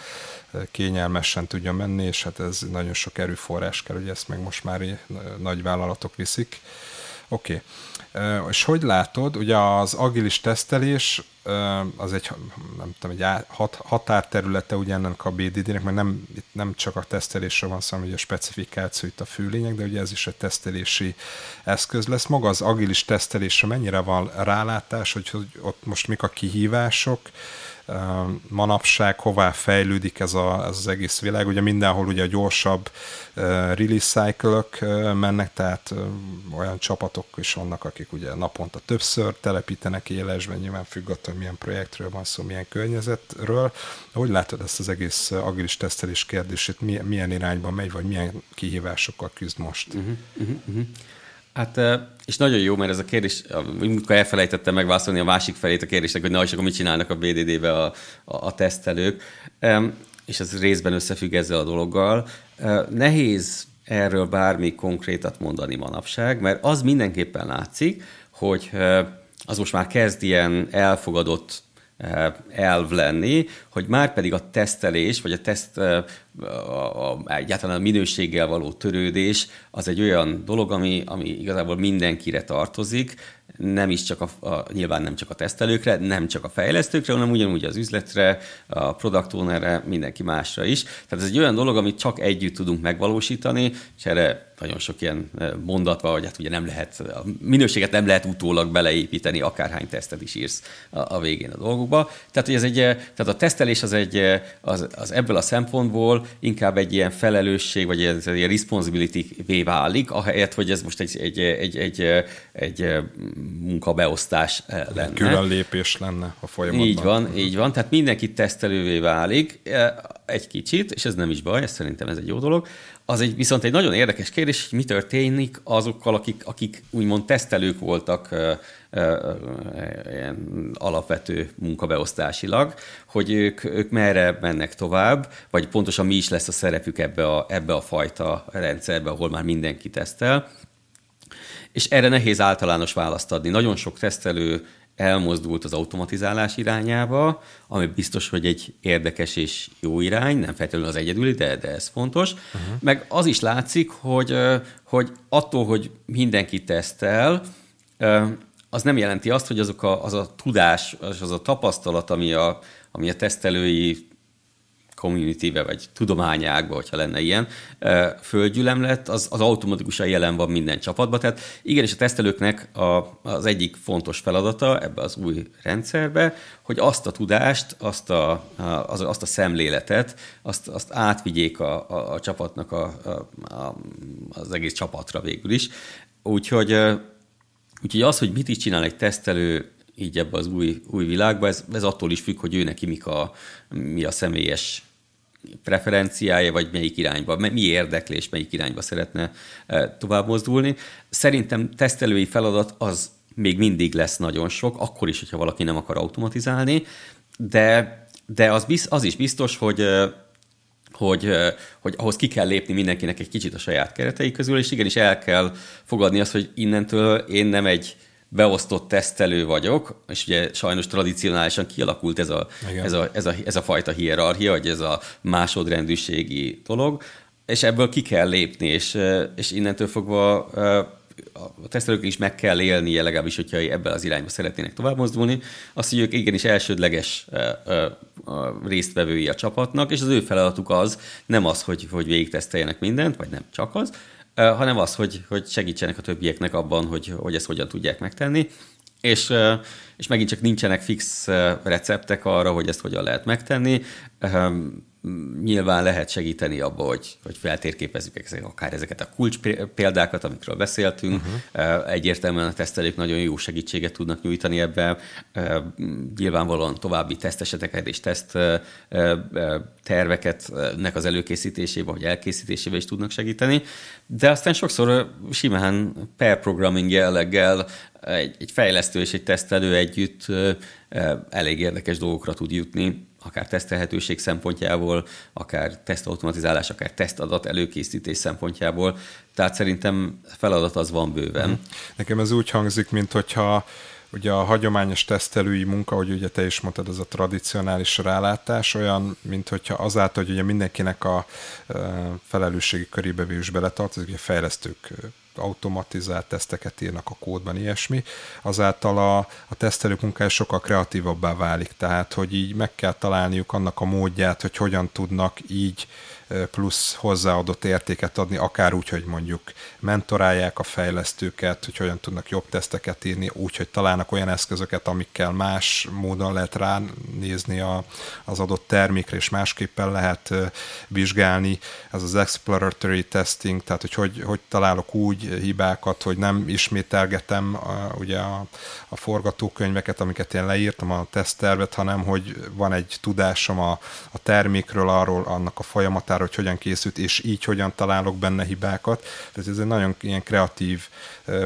kényelmesen tudja menni, és hát ez nagyon sok erőforrás kell, hogy ezt meg most már nagy vállalatok viszik. Oké. Okay. És hogy látod, ugye az agilis tesztelés az egy, nem tudom, egy határterülete ugye ennek a BDD-nek, mert nem, itt nem csak a tesztelésre van szó, hanem a specifikáció itt a fő lényeg, de ugye ez is egy tesztelési eszköz lesz. Maga az agilis tesztelésre mennyire van rálátás, hogy, hogy ott most mik a kihívások, manapság hová fejlődik ez, a, ez az egész világ. Ugye mindenhol ugye gyorsabb release cycle mennek, tehát olyan csapatok is vannak, akik ugye naponta többször telepítenek élesben, nyilván függ attól, milyen projektről van szó, milyen környezetről. Hogy látod ezt az egész agilis tesztelés kérdését, milyen, irányba megy, vagy milyen kihívásokkal küzd most? Uh-huh, uh-huh, uh-huh. Hát, és nagyon jó, mert ez a kérdés, amikor elfelejtettem megválaszolni a másik felét a kérdésnek, hogy na, és akkor mit csinálnak a BDD-be a, a, a tesztelők, és ez részben összefügg ezzel a dologgal. Nehéz erről bármi konkrétat mondani manapság, mert az mindenképpen látszik, hogy az most már kezd ilyen elfogadott elv lenni, hogy már pedig a tesztelés, vagy a teszt a, a, egyáltalán a minőséggel való törődés az egy olyan dolog, ami, ami igazából mindenkire tartozik, nem is csak a, a, nyilván nem csak a tesztelőkre, nem csak a fejlesztőkre, hanem ugyanúgy az üzletre, a product ownerre, mindenki másra is. Tehát ez egy olyan dolog, amit csak együtt tudunk megvalósítani, és erre nagyon sok ilyen mondat van, hogy hát ugye nem lehet, a minőséget nem lehet utólag beleépíteni, akárhány tesztet is írsz a, a végén a dolgokba. Tehát, hogy ez egy, tehát a tesztelés az, egy, az, az ebből a szempontból inkább egy ilyen felelősség, vagy egy, egy responsibility válik, ahelyett, hogy ez most egy, egy, egy, egy, egy, egy munkabeosztás lenne. Külön lépés lenne a folyamatban. Így van, így van. Tehát mindenki tesztelővé válik egy kicsit, és ez nem is baj, ez szerintem ez egy jó dolog. Az egy, viszont egy nagyon érdekes kérdés, hogy mi történik azokkal, akik, akik úgymond tesztelők voltak ö, ilyen alapvető munkabeosztásilag, hogy ők, ők merre mennek tovább, vagy pontosan mi is lesz a szerepük ebbe a, ebbe a fajta rendszerbe, ahol már mindenki tesztel. És erre nehéz általános választ adni. Nagyon sok tesztelő elmozdult az automatizálás irányába, ami biztos, hogy egy érdekes és jó irány, nem feltétlenül az egyedüli, de, de ez fontos. Uh-huh. Meg az is látszik, hogy, hogy attól, hogy mindenki tesztel, az nem jelenti azt, hogy azok a, az a tudás, az a tapasztalat, ami a, ami a tesztelői community vagy tudományágba, hogyha lenne ilyen, földgyűlem lett, az, az automatikusan jelen van minden csapatban. Tehát igenis a tesztelőknek a, az egyik fontos feladata ebbe az új rendszerbe, hogy azt a tudást, azt a, az, azt a szemléletet, azt, azt átvigyék a, a, a csapatnak a, a, az egész csapatra végül is. Úgyhogy, úgyhogy az, hogy mit is csinál egy tesztelő így ebbe az új, új világba, ez, ez attól is függ, hogy ő neki mik a, mi a személyes preferenciája, vagy melyik irányba, mi érdeklés, melyik irányba szeretne e, tovább mozdulni. Szerintem tesztelői feladat az még mindig lesz nagyon sok, akkor is, hogyha valaki nem akar automatizálni, de, de az, biz, az is biztos, hogy e, hogy, e, hogy ahhoz ki kell lépni mindenkinek egy kicsit a saját keretei közül, és igenis el kell fogadni azt, hogy innentől én nem egy beosztott tesztelő vagyok, és ugye sajnos tradicionálisan kialakult ez a, ez a, ez a, ez a fajta hierarchia, vagy ez a másodrendűségi dolog, és ebből ki kell lépni, és, és innentől fogva a tesztelők is meg kell élnie, legalábbis, hogyha ebben az irányba szeretnének tovább mozdulni, azt, hogy ők igenis elsődleges résztvevői a csapatnak, és az ő feladatuk az nem az, hogy, hogy végig teszteljenek mindent, vagy nem csak az, hanem az, hogy, hogy segítsenek a többieknek abban, hogy, hogy ezt hogyan tudják megtenni. És, és megint csak nincsenek fix receptek arra, hogy ezt hogyan lehet megtenni nyilván lehet segíteni abba, hogy, hogy feltérképezzük akár ezeket a kulcs példákat, amikről beszéltünk. Uh-huh. Egyértelműen a tesztelők nagyon jó segítséget tudnak nyújtani ebbe. Nyilvánvalóan további teszteseteket és teszt terveket nek az előkészítésébe, vagy elkészítésébe is tudnak segíteni. De aztán sokszor simán per programming jelleggel egy, egy fejlesztő és egy tesztelő együtt elég érdekes dolgokra tud jutni akár tesztelhetőség szempontjából, akár tesztautomatizálás, akár tesztadat előkészítés szempontjából. Tehát szerintem feladat az van bőven. Mhm. Nekem ez úgy hangzik, mint hogyha ugye a hagyományos tesztelői munka, hogy ugye te is mondtad, ez a tradicionális rálátás, olyan, mint hogyha azáltal, hogy ugye mindenkinek a felelősségi körébe is beletartozik, ugye fejlesztők automatizált teszteket írnak a kódban, ilyesmi, azáltal a, a tesztelők munkája sokkal kreatívabbá válik, tehát hogy így meg kell találniuk annak a módját, hogy hogyan tudnak így plusz hozzáadott értéket adni, akár úgy, hogy mondjuk mentorálják a fejlesztőket, hogy hogyan tudnak jobb teszteket írni, úgy, hogy találnak olyan eszközöket, amikkel más módon lehet ránézni a, az adott termékre, és másképpen lehet vizsgálni. Ez az exploratory testing, tehát hogy hogy, hogy találok úgy hibákat, hogy nem ismételgetem a, ugye a, a forgatókönyveket, amiket én leírtam, a teszttervet, hanem hogy van egy tudásom a, a termékről, arról, annak a folyamatáról, számára, hogy hogyan készült, és így hogyan találok benne hibákat. Tehát ez egy nagyon ilyen kreatív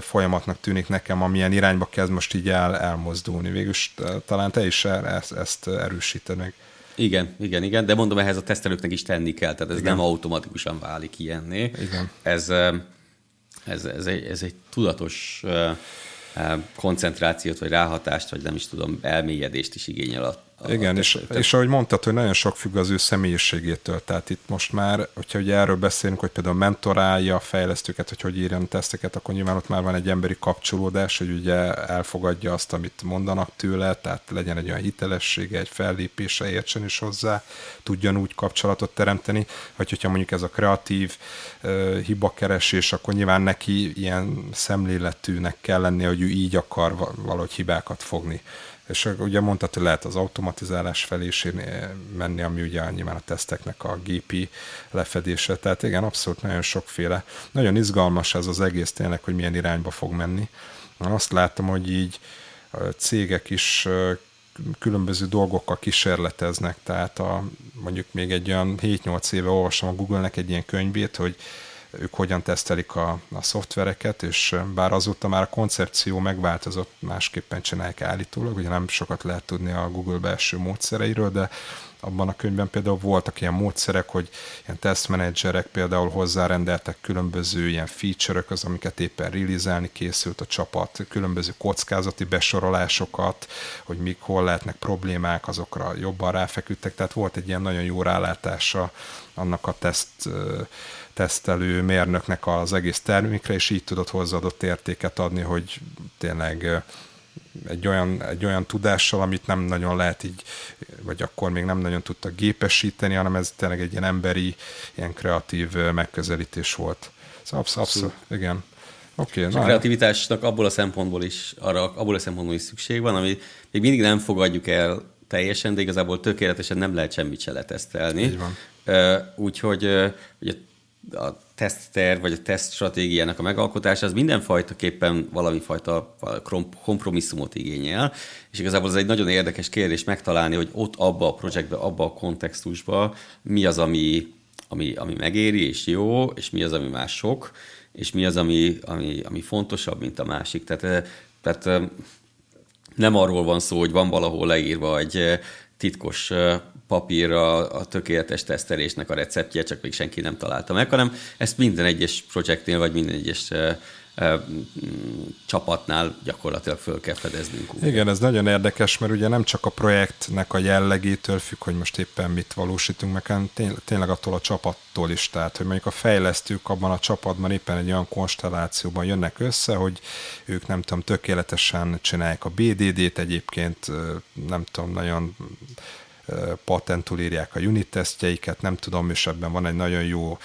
folyamatnak tűnik nekem, amilyen irányba kezd most így el, elmozdulni. Végülis talán te is ezt, ezt erősíted meg. Igen, igen, igen, de mondom, ehhez a tesztelőknek is tenni kell, tehát ez igen. nem automatikusan válik ilyenné. Igen. Ez, ez, ez, egy, ez egy tudatos koncentrációt, vagy ráhatást, vagy nem is tudom, elmélyedést is igényel a igen, és, és ahogy mondtad, hogy nagyon sok függ az ő személyiségétől, tehát itt most már, hogyha ugye erről beszélünk, hogy például mentorálja a fejlesztőket, hogy hogy írjon teszteket, akkor nyilván ott már van egy emberi kapcsolódás, hogy ugye elfogadja azt, amit mondanak tőle, tehát legyen egy olyan hitelessége, egy fellépése, értsen is hozzá, tudjon úgy kapcsolatot teremteni, vagy hogyha mondjuk ez a kreatív uh, hibakeresés, akkor nyilván neki ilyen szemléletűnek kell lennie, hogy ő így akar valahogy hibákat fogni és ugye mondtad, hogy lehet az automatizálás felé is menni, ami ugye nyilván a teszteknek a gépi lefedése. Tehát igen, abszolút nagyon sokféle. Nagyon izgalmas ez az egész tényleg, hogy milyen irányba fog menni. Azt látom, hogy így cégek is különböző dolgokkal kísérleteznek, tehát a, mondjuk még egy olyan 7-8 éve olvasom a Google-nek egy ilyen könyvét, hogy ők hogyan tesztelik a, a szoftvereket, és bár azóta már a koncepció megváltozott, másképpen csinálják állítólag, ugye nem sokat lehet tudni a Google belső módszereiről, de abban a könyvben például voltak ilyen módszerek, hogy ilyen tesztmenedzserek például hozzárendeltek különböző ilyen feature-ök, az, amiket éppen release készült a csapat, különböző kockázati besorolásokat, hogy mik, hol lehetnek problémák, azokra jobban ráfeküdtek, tehát volt egy ilyen nagyon jó rálátása annak a teszt tesztelő mérnöknek az egész termékre, és így tudott hozzáadott értéket adni, hogy tényleg egy olyan, egy olyan tudással, amit nem nagyon lehet így, vagy akkor még nem nagyon tudta gépesíteni, hanem ez tényleg egy ilyen emberi, ilyen kreatív megközelítés volt. Szóval abszolút, abszolút igen. Okay, a kreativitásnak abból a szempontból is, arra, abból a szempontból is szükség van, ami még mindig nem fogadjuk el teljesen, de igazából tökéletesen nem lehet semmit se letesztelni. Úgyhogy ugye a tesztterv vagy a teszt stratégiának a megalkotása, az mindenfajtaképpen valami fajta kompromisszumot igényel, és igazából ez egy nagyon érdekes kérdés megtalálni, hogy ott abba a projektbe, abba a kontextusba mi az, ami, ami, ami megéri és jó, és mi az, ami már sok, és mi az, ami, ami, ami fontosabb, mint a másik. Tehát, tehát nem arról van szó, hogy van valahol leírva egy titkos papírra a tökéletes tesztelésnek a receptje, csak még senki nem találta meg, hanem ezt minden egyes projektnél, vagy minden egyes csapatnál gyakorlatilag föl kell fedeznünk. Úgy. Igen, ez nagyon érdekes, mert ugye nem csak a projektnek a jellegétől függ, hogy most éppen mit valósítunk meg, hanem tényleg attól a csapattól is. Tehát, hogy mondjuk a fejlesztők abban a csapatban éppen egy olyan konstellációban jönnek össze, hogy ők nem tudom, tökéletesen csinálják a BDD-t egyébként, nem tudom, nagyon patentul írják a unit tesztjeiket, nem tudom, és ebben van egy nagyon jó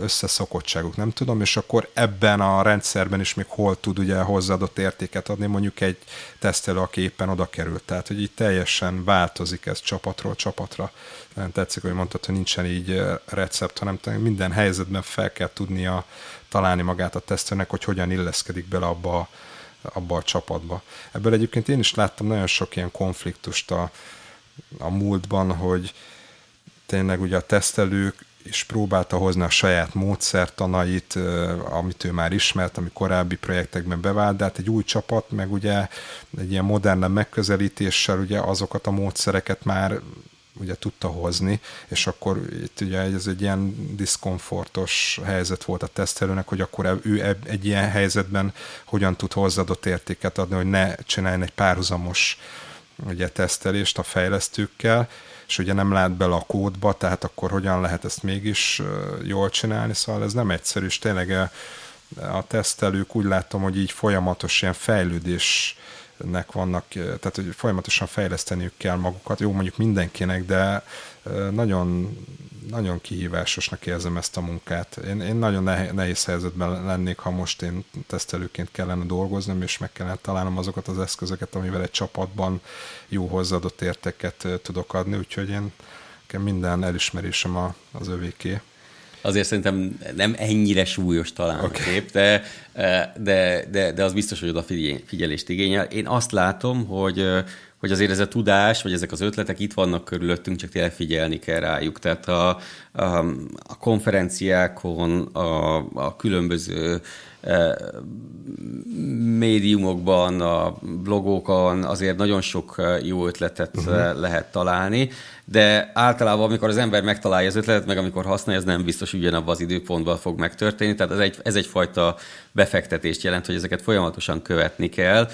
összeszokottságuk, nem tudom, és akkor ebben a rendszerben is még hol tud ugye hozzáadott értéket adni mondjuk egy tesztelő, aki éppen oda került. Tehát, hogy így teljesen változik ez csapatról csapatra. Nem tetszik, hogy mondtad, hogy nincsen így recept, hanem minden helyzetben fel kell tudnia találni magát a tesztőnek, hogy hogyan illeszkedik bele abba, abba a csapatba. Ebből egyébként én is láttam nagyon sok ilyen konfliktust a, a múltban, hogy tényleg ugye a tesztelők és próbálta hozni a saját módszertanait, amit ő már ismert, ami korábbi projektekben bevált, de hát egy új csapat, meg ugye egy ilyen modern megközelítéssel ugye azokat a módszereket már ugye tudta hozni, és akkor itt ugye ez egy ilyen diszkomfortos helyzet volt a tesztelőnek, hogy akkor ő egy ilyen helyzetben hogyan tud hozzáadott értéket adni, hogy ne csináljon egy párhuzamos ugye tesztelést a fejlesztőkkel, és ugye nem lát bele a kódba, tehát akkor hogyan lehet ezt mégis jól csinálni, szóval ez nem egyszerű, és tényleg a tesztelők úgy látom, hogy így folyamatos ilyen fejlődésnek vannak, tehát hogy folyamatosan fejleszteniük kell magukat, jó mondjuk mindenkinek, de nagyon nagyon kihívásosnak érzem ezt a munkát. Én, én nagyon nehéz helyzetben lennék, ha most én tesztelőként kellene dolgoznom, és meg kellene találnom azokat az eszközöket, amivel egy csapatban jó hozzáadott érteket tudok adni, úgyhogy én minden elismerésem a, az övéké azért szerintem nem ennyire súlyos talán okay. a kép, de, de, de, de az biztos, hogy oda figyelést igényel. Én azt látom, hogy hogy azért ez a tudás, vagy ezek az ötletek itt vannak körülöttünk, csak tényleg figyelni kell rájuk. Tehát a, a, a konferenciákon, a, a különböző e, médiumokban, a blogokon azért nagyon sok e, jó ötletet uh-huh. lehet találni, de általában, amikor az ember megtalálja az ötletet, meg amikor használja, ez nem biztos ugyanabban az időpontban fog megtörténni, tehát ez, egy, ez egyfajta befektetést jelent, hogy ezeket folyamatosan követni kell,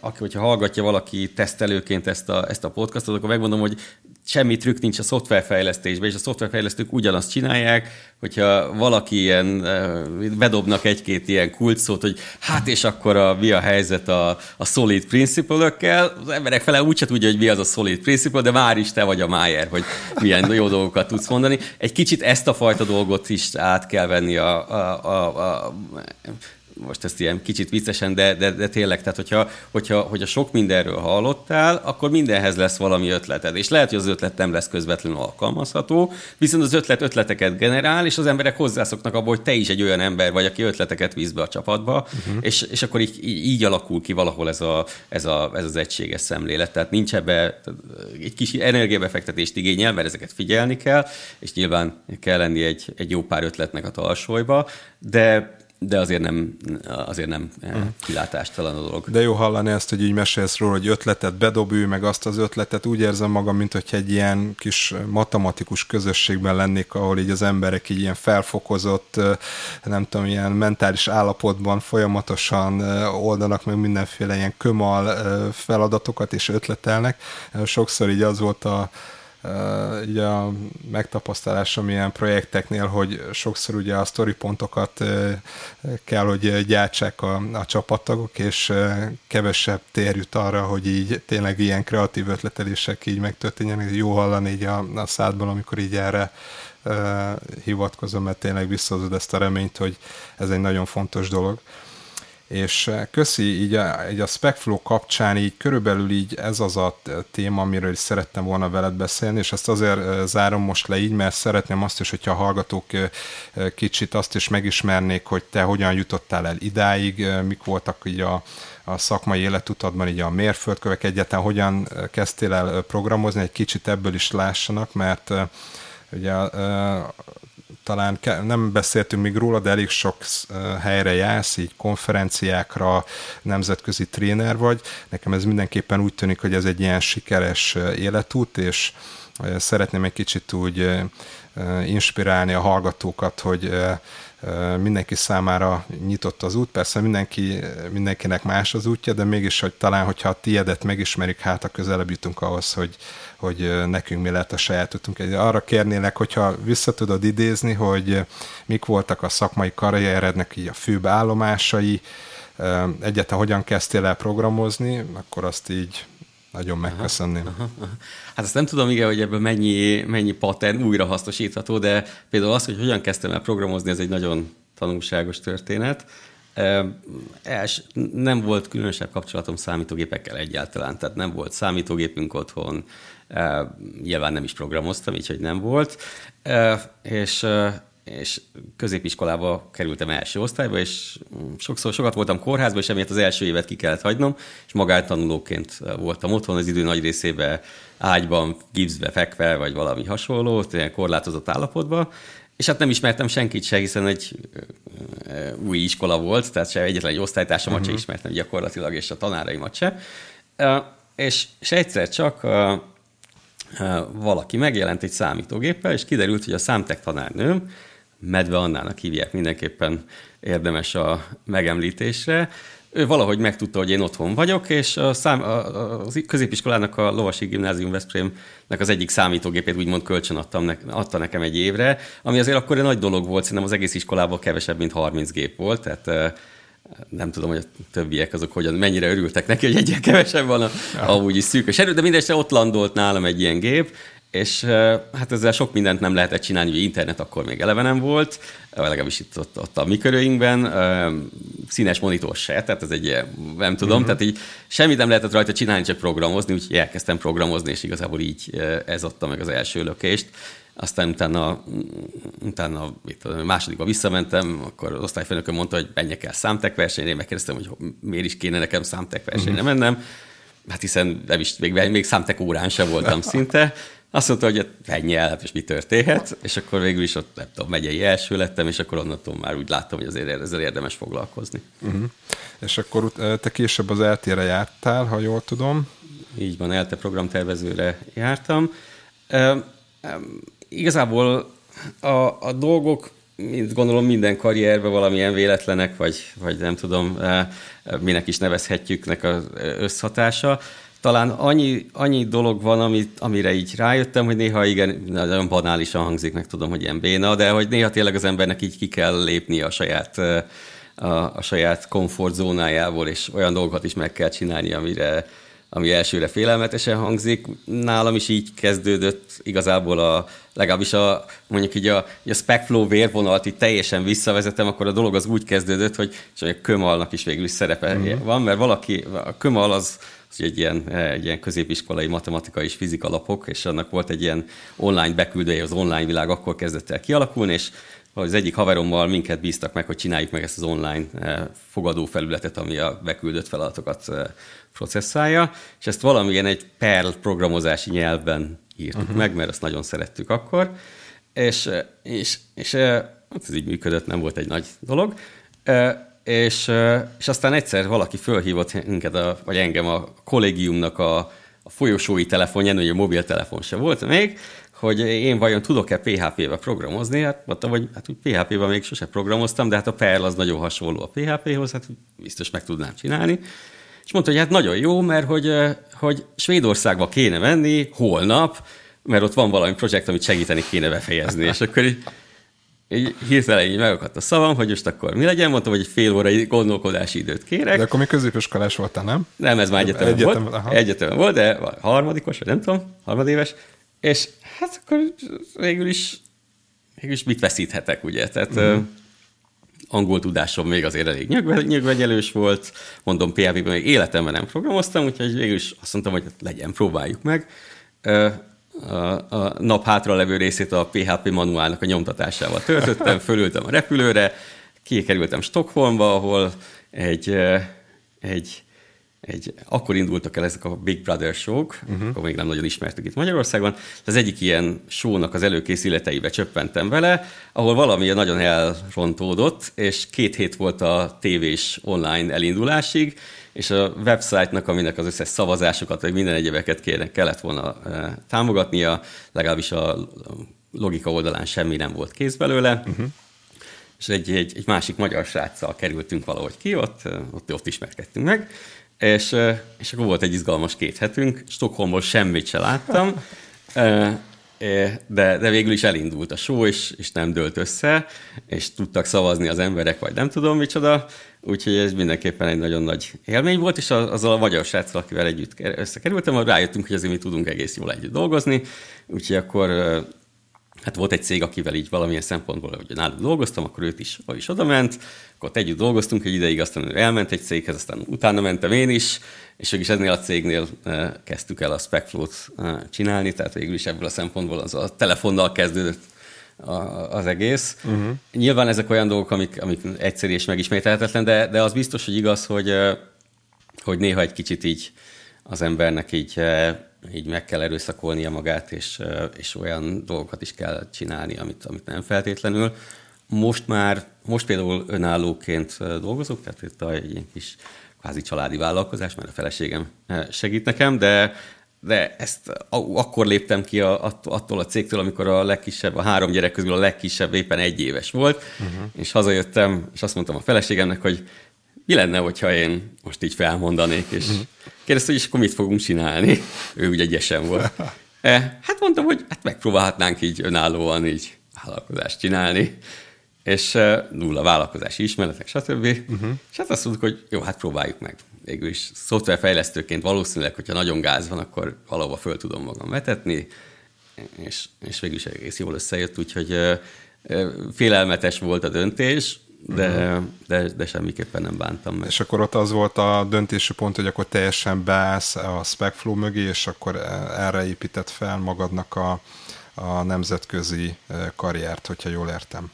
aki, hogyha hallgatja valaki tesztelőként ezt a, ezt a podcastot, akkor megmondom, hogy semmi trükk nincs a szoftverfejlesztésben, és a szoftverfejlesztők ugyanazt csinálják, hogyha valaki ilyen, bedobnak egy-két ilyen kulcsszót, hogy hát és akkor a, mi a helyzet a, a solid principle-ökkel, az emberek fele úgyse tudja, hogy mi az a solid principle, de már is te vagy a Májer, hogy milyen jó dolgokat tudsz mondani. Egy kicsit ezt a fajta dolgot is át kell venni a, a, a, a most ezt ilyen kicsit viccesen, de, de, de tényleg, tehát hogyha, hogyha, hogyha sok mindenről hallottál, akkor mindenhez lesz valami ötleted. És lehet, hogy az ötlet nem lesz közvetlenül alkalmazható, viszont az ötlet ötleteket generál, és az emberek hozzászoknak abból, hogy te is egy olyan ember vagy, aki ötleteket víz be a csapatba, uh-huh. és, és akkor így, így alakul ki valahol ez, a, ez, a, ez az egységes szemlélet. Tehát nincs ebbe egy kis energiabefektetést igényel, mert ezeket figyelni kell, és nyilván kell lenni egy, egy jó pár ötletnek a talsóiba, de de azért nem, azért nem uh-huh. kilátástalan a dolog. De jó hallani ezt, hogy így mesélsz róla, hogy ötletet bedob ő, meg azt az ötletet úgy érzem magam, mint hogy egy ilyen kis matematikus közösségben lennék, ahol így az emberek így ilyen felfokozott, nem tudom, ilyen mentális állapotban folyamatosan oldanak meg mindenféle ilyen kömal feladatokat és ötletelnek. Sokszor így az volt a ugye a megtapasztalásom ilyen projekteknél, hogy sokszor ugye a uh, kell, hogy gyártsák a, a csapattagok, és kevesebb tér jut arra, hogy így tényleg ilyen kreatív ötletelések így megtörténjenek. Jó hallani így a, a szádból, amikor így erre hivatkozom, mert tényleg visszahozod ezt a reményt, hogy ez egy nagyon fontos dolog. És eh, köszi, így a, így a SpecFlow kapcsán így körülbelül így ez az a téma, amiről is szerettem volna veled beszélni, és ezt azért eh, zárom most le így, mert szeretném azt is, hogyha a hallgatók eh, kicsit azt is megismernék, hogy te hogyan jutottál el idáig, mik voltak így a, a szakmai életutadban így a mérföldkövek egyáltalán, hogyan kezdtél el programozni, egy kicsit ebből is lássanak, mert ugye talán nem beszéltünk még róla, de elég sok helyre jársz, így konferenciákra, nemzetközi tréner vagy. Nekem ez mindenképpen úgy tűnik, hogy ez egy ilyen sikeres életút, és szeretném egy kicsit úgy inspirálni a hallgatókat, hogy mindenki számára nyitott az út, persze mindenki, mindenkinek más az útja, de mégis, hogy talán, hogyha a tiedet megismerik, hát a közelebb jutunk ahhoz, hogy, hogy nekünk mi lett a saját utunk. Arra kérnélek, hogyha vissza tudod idézni, hogy mik voltak a szakmai karrierednek így a főbb állomásai, egyáltalán hogyan kezdtél el programozni, akkor azt így nagyon megköszönném. Aha, aha, aha. Hát azt nem tudom, igen, hogy ebből mennyi, mennyi pattern újra hasznosítható, de például az, hogy hogyan kezdtem el programozni, ez egy nagyon tanulságos történet. Els, nem volt különösebb kapcsolatom számítógépekkel egyáltalán, tehát nem volt számítógépünk otthon, nyilván nem is programoztam, így hogy nem volt, és és középiskolába kerültem első osztályba, és sokszor sokat voltam kórházban, és emiatt az első évet ki kellett hagynom, és magántanulóként voltam otthon az idő nagy részében ágyban, gipszbe fekve, vagy valami hasonló, ilyen korlátozott állapotban, és hát nem ismertem senkit se, hiszen egy új iskola volt, tehát se egyetlen egy osztálytársamat uh-huh. se mhm. ismertem gyakorlatilag, és a tanáraimat se. És, és egyszer csak valaki megjelent egy számítógéppel, és kiderült, hogy a számtek tanárnőm Medve Annának hívják, mindenképpen érdemes a megemlítésre. Ő valahogy megtudta, hogy én otthon vagyok, és a, szám, a, a középiskolának a Lovasi Gimnázium Veszprémnek az egyik számítógépét úgymond kölcsön adtam ne, adta nekem egy évre, ami azért akkor egy nagy dolog volt, szerintem az egész iskolában kevesebb, mint 30 gép volt, tehát nem tudom, hogy a többiek azok hogyan, mennyire örültek neki, hogy egyre kevesebb van a, amúgy is szűkös erő, de mindesetre ott landolt nálam egy ilyen gép, és hát ezzel sok mindent nem lehetett csinálni, hogy internet akkor még eleve nem volt, legalábbis itt ott, ott a mi körünkben, színes monitor se, tehát ez egy nem tudom, uh-huh. tehát így semmit nem lehetett rajta csinálni, csak programozni, úgyhogy elkezdtem programozni, és igazából így ez adta meg az első lökést. Aztán utána, utána itt a másodikba visszamentem, akkor az osztályfőnököm mondta, hogy menjek el számtek versenyre, én megkérdeztem, hogy miért is kéne nekem számtek versenyre uh-huh. mennem, hát hiszen nem is, még, még számtek órán sem voltam szinte, azt mondta, hogy ennyi el, hát és mi történhet, és akkor végül is ott, nem tudom, megyei első lettem, és akkor onnantól már úgy láttam, hogy azért ezzel érdemes foglalkozni. Uh-huh. És akkor te később az eltére jártál, ha jól tudom. Így van, ELTE programtervezőre jártam. E, e, igazából a, a dolgok mint gondolom minden karrierben valamilyen véletlenek, vagy, vagy nem tudom, minek is nevezhetjük nek az összhatása. Talán annyi, annyi dolog van, amit, amire így rájöttem, hogy néha igen, nagyon banálisan hangzik, meg tudom, hogy ilyen béna, de hogy néha tényleg az embernek így ki kell lépni a saját, a, a saját komfortzónájából, és olyan dolgokat is meg kell csinálni, amire, ami elsőre félelmetesen hangzik. Nálam is így kezdődött igazából a, legalábbis a, mondjuk így a, a Specflow vérvonalat így teljesen visszavezetem, akkor a dolog az úgy kezdődött, hogy és a kömalnak is végül is szerepe uh-huh. van, mert valaki, a kömal az, az egy ilyen, egy ilyen középiskolai matematika és fizika alapok, és annak volt egy ilyen online beküldője, az online világ akkor kezdett el kialakulni, és az egyik haverommal minket bíztak meg, hogy csináljuk meg ezt az online fogadó felületet, ami a beküldött feladatokat processzálja, és ezt valamilyen egy Perl programozási nyelvben írtuk uh-huh. meg, mert azt nagyon szerettük akkor, és, és, és hát ez így működött, nem volt egy nagy dolog, és, és aztán egyszer valaki fölhívott minket, a, vagy engem a kollégiumnak a, a folyosói telefonján, hogy a mobiltelefon se volt még, hogy én vajon tudok-e PHP-be programozni? Hát mondtam, hogy hát PHP-be még sose programoztam, de hát a Perl az nagyon hasonló a PHP-hoz, hát biztos meg tudnám csinálni. És mondta, hogy hát nagyon jó, mert hogy, hogy Svédországba kéne menni holnap, mert ott van valami projekt, amit segíteni kéne befejezni. És akkor így, így hirtelen így megakadt a szavam, hogy most akkor mi legyen, mondtam, hogy egy fél óra gondolkodási időt kérek. De akkor még középiskolás voltál, nem? Nem, ez már egyetemen, egyetem, volt. Aha. Egyetemen volt, de harmadikos, vagy nem tudom, harmadéves. És hát akkor végül is, végül is mit veszíthetek, ugye? Tehát mm angol tudásom még azért elég nyögvegyelős volt, mondom, PHP-ben még életemben nem programoztam, úgyhogy végül is azt mondtam, hogy legyen, próbáljuk meg. A, a nap hátra levő részét a PHP manuálnak a nyomtatásával töltöttem, fölültem a repülőre, kikerültem Stockholmba, ahol egy, egy egy, akkor indultak el ezek a Big Brother show-k, uh-huh. akkor még nem nagyon ismertük itt Magyarországon. Az egyik ilyen show-nak az előkészületeibe csöppentem vele, ahol valami nagyon elrontódott, és két hét volt a tévés online elindulásig, és a website-nak, aminek az összes szavazásokat, vagy minden egyebeket kérnek, kellett volna e, támogatnia, legalábbis a logika oldalán semmi nem volt kész belőle. Uh-huh és egy, egy, egy másik magyar sráccal kerültünk valahogy ki, ott, ott, ott ismerkedtünk meg, és, és akkor volt egy izgalmas két hetünk, Stockholmból semmit se láttam, de, de végül is elindult a show, és, és nem dőlt össze, és tudtak szavazni az emberek, vagy nem tudom micsoda, úgyhogy ez mindenképpen egy nagyon nagy élmény volt, és azzal a magyar sráccal, akivel együtt összekerültem, rájöttünk, hogy azért mi tudunk egész jól együtt dolgozni, úgyhogy akkor hát volt egy cég, akivel így valamilyen szempontból, hogy náluk dolgoztam, akkor őt is, ő is oda ment, akkor együtt dolgoztunk egy ideig, aztán ő elment egy céghez, aztán utána mentem én is, és is ennél a cégnél eh, kezdtük el a Specflow-t eh, csinálni, tehát végül is ebből a szempontból az a telefonnal kezdődött az egész. Uh-huh. Nyilván ezek olyan dolgok, amik, amik egyszerű és megismételhetetlen, de, de az biztos, hogy igaz, hogy, eh, hogy néha egy kicsit így az embernek így így meg kell erőszakolnia magát, és, és olyan dolgokat is kell csinálni, amit, amit nem feltétlenül. Most már, most például önállóként dolgozok, tehát itt egy ilyen kis kvázi családi vállalkozás, mert a feleségem segít nekem, de, de ezt akkor léptem ki a, attól a cégtől, amikor a legkisebb, a három gyerek közül a legkisebb éppen egy éves volt, uh-huh. és hazajöttem, és azt mondtam a feleségemnek, hogy mi lenne, hogyha én most így felmondanék, és uh-huh Kérdezte, hogy és akkor mit fogunk csinálni? Ő ugye egyesen volt. E, hát mondtam, hogy hát megpróbálhatnánk így önállóan így vállalkozást csinálni, és nulla vállalkozási ismeretek, stb. Uh-huh. És hát azt mondtuk, hogy jó, hát próbáljuk meg. Végül is szoftverfejlesztőként valószínűleg, hogyha nagyon gáz van, akkor valahova föl tudom magam vetetni, és, és végül is egész jól összejött, úgyhogy e, e, félelmetes volt a döntés, de, uh-huh. de, de semmiképpen nem bántam meg. És akkor ott az volt a döntési pont, hogy akkor teljesen beállsz a Specflow mögé, és akkor erre épített fel magadnak a, a nemzetközi karriert, hogyha jól értem.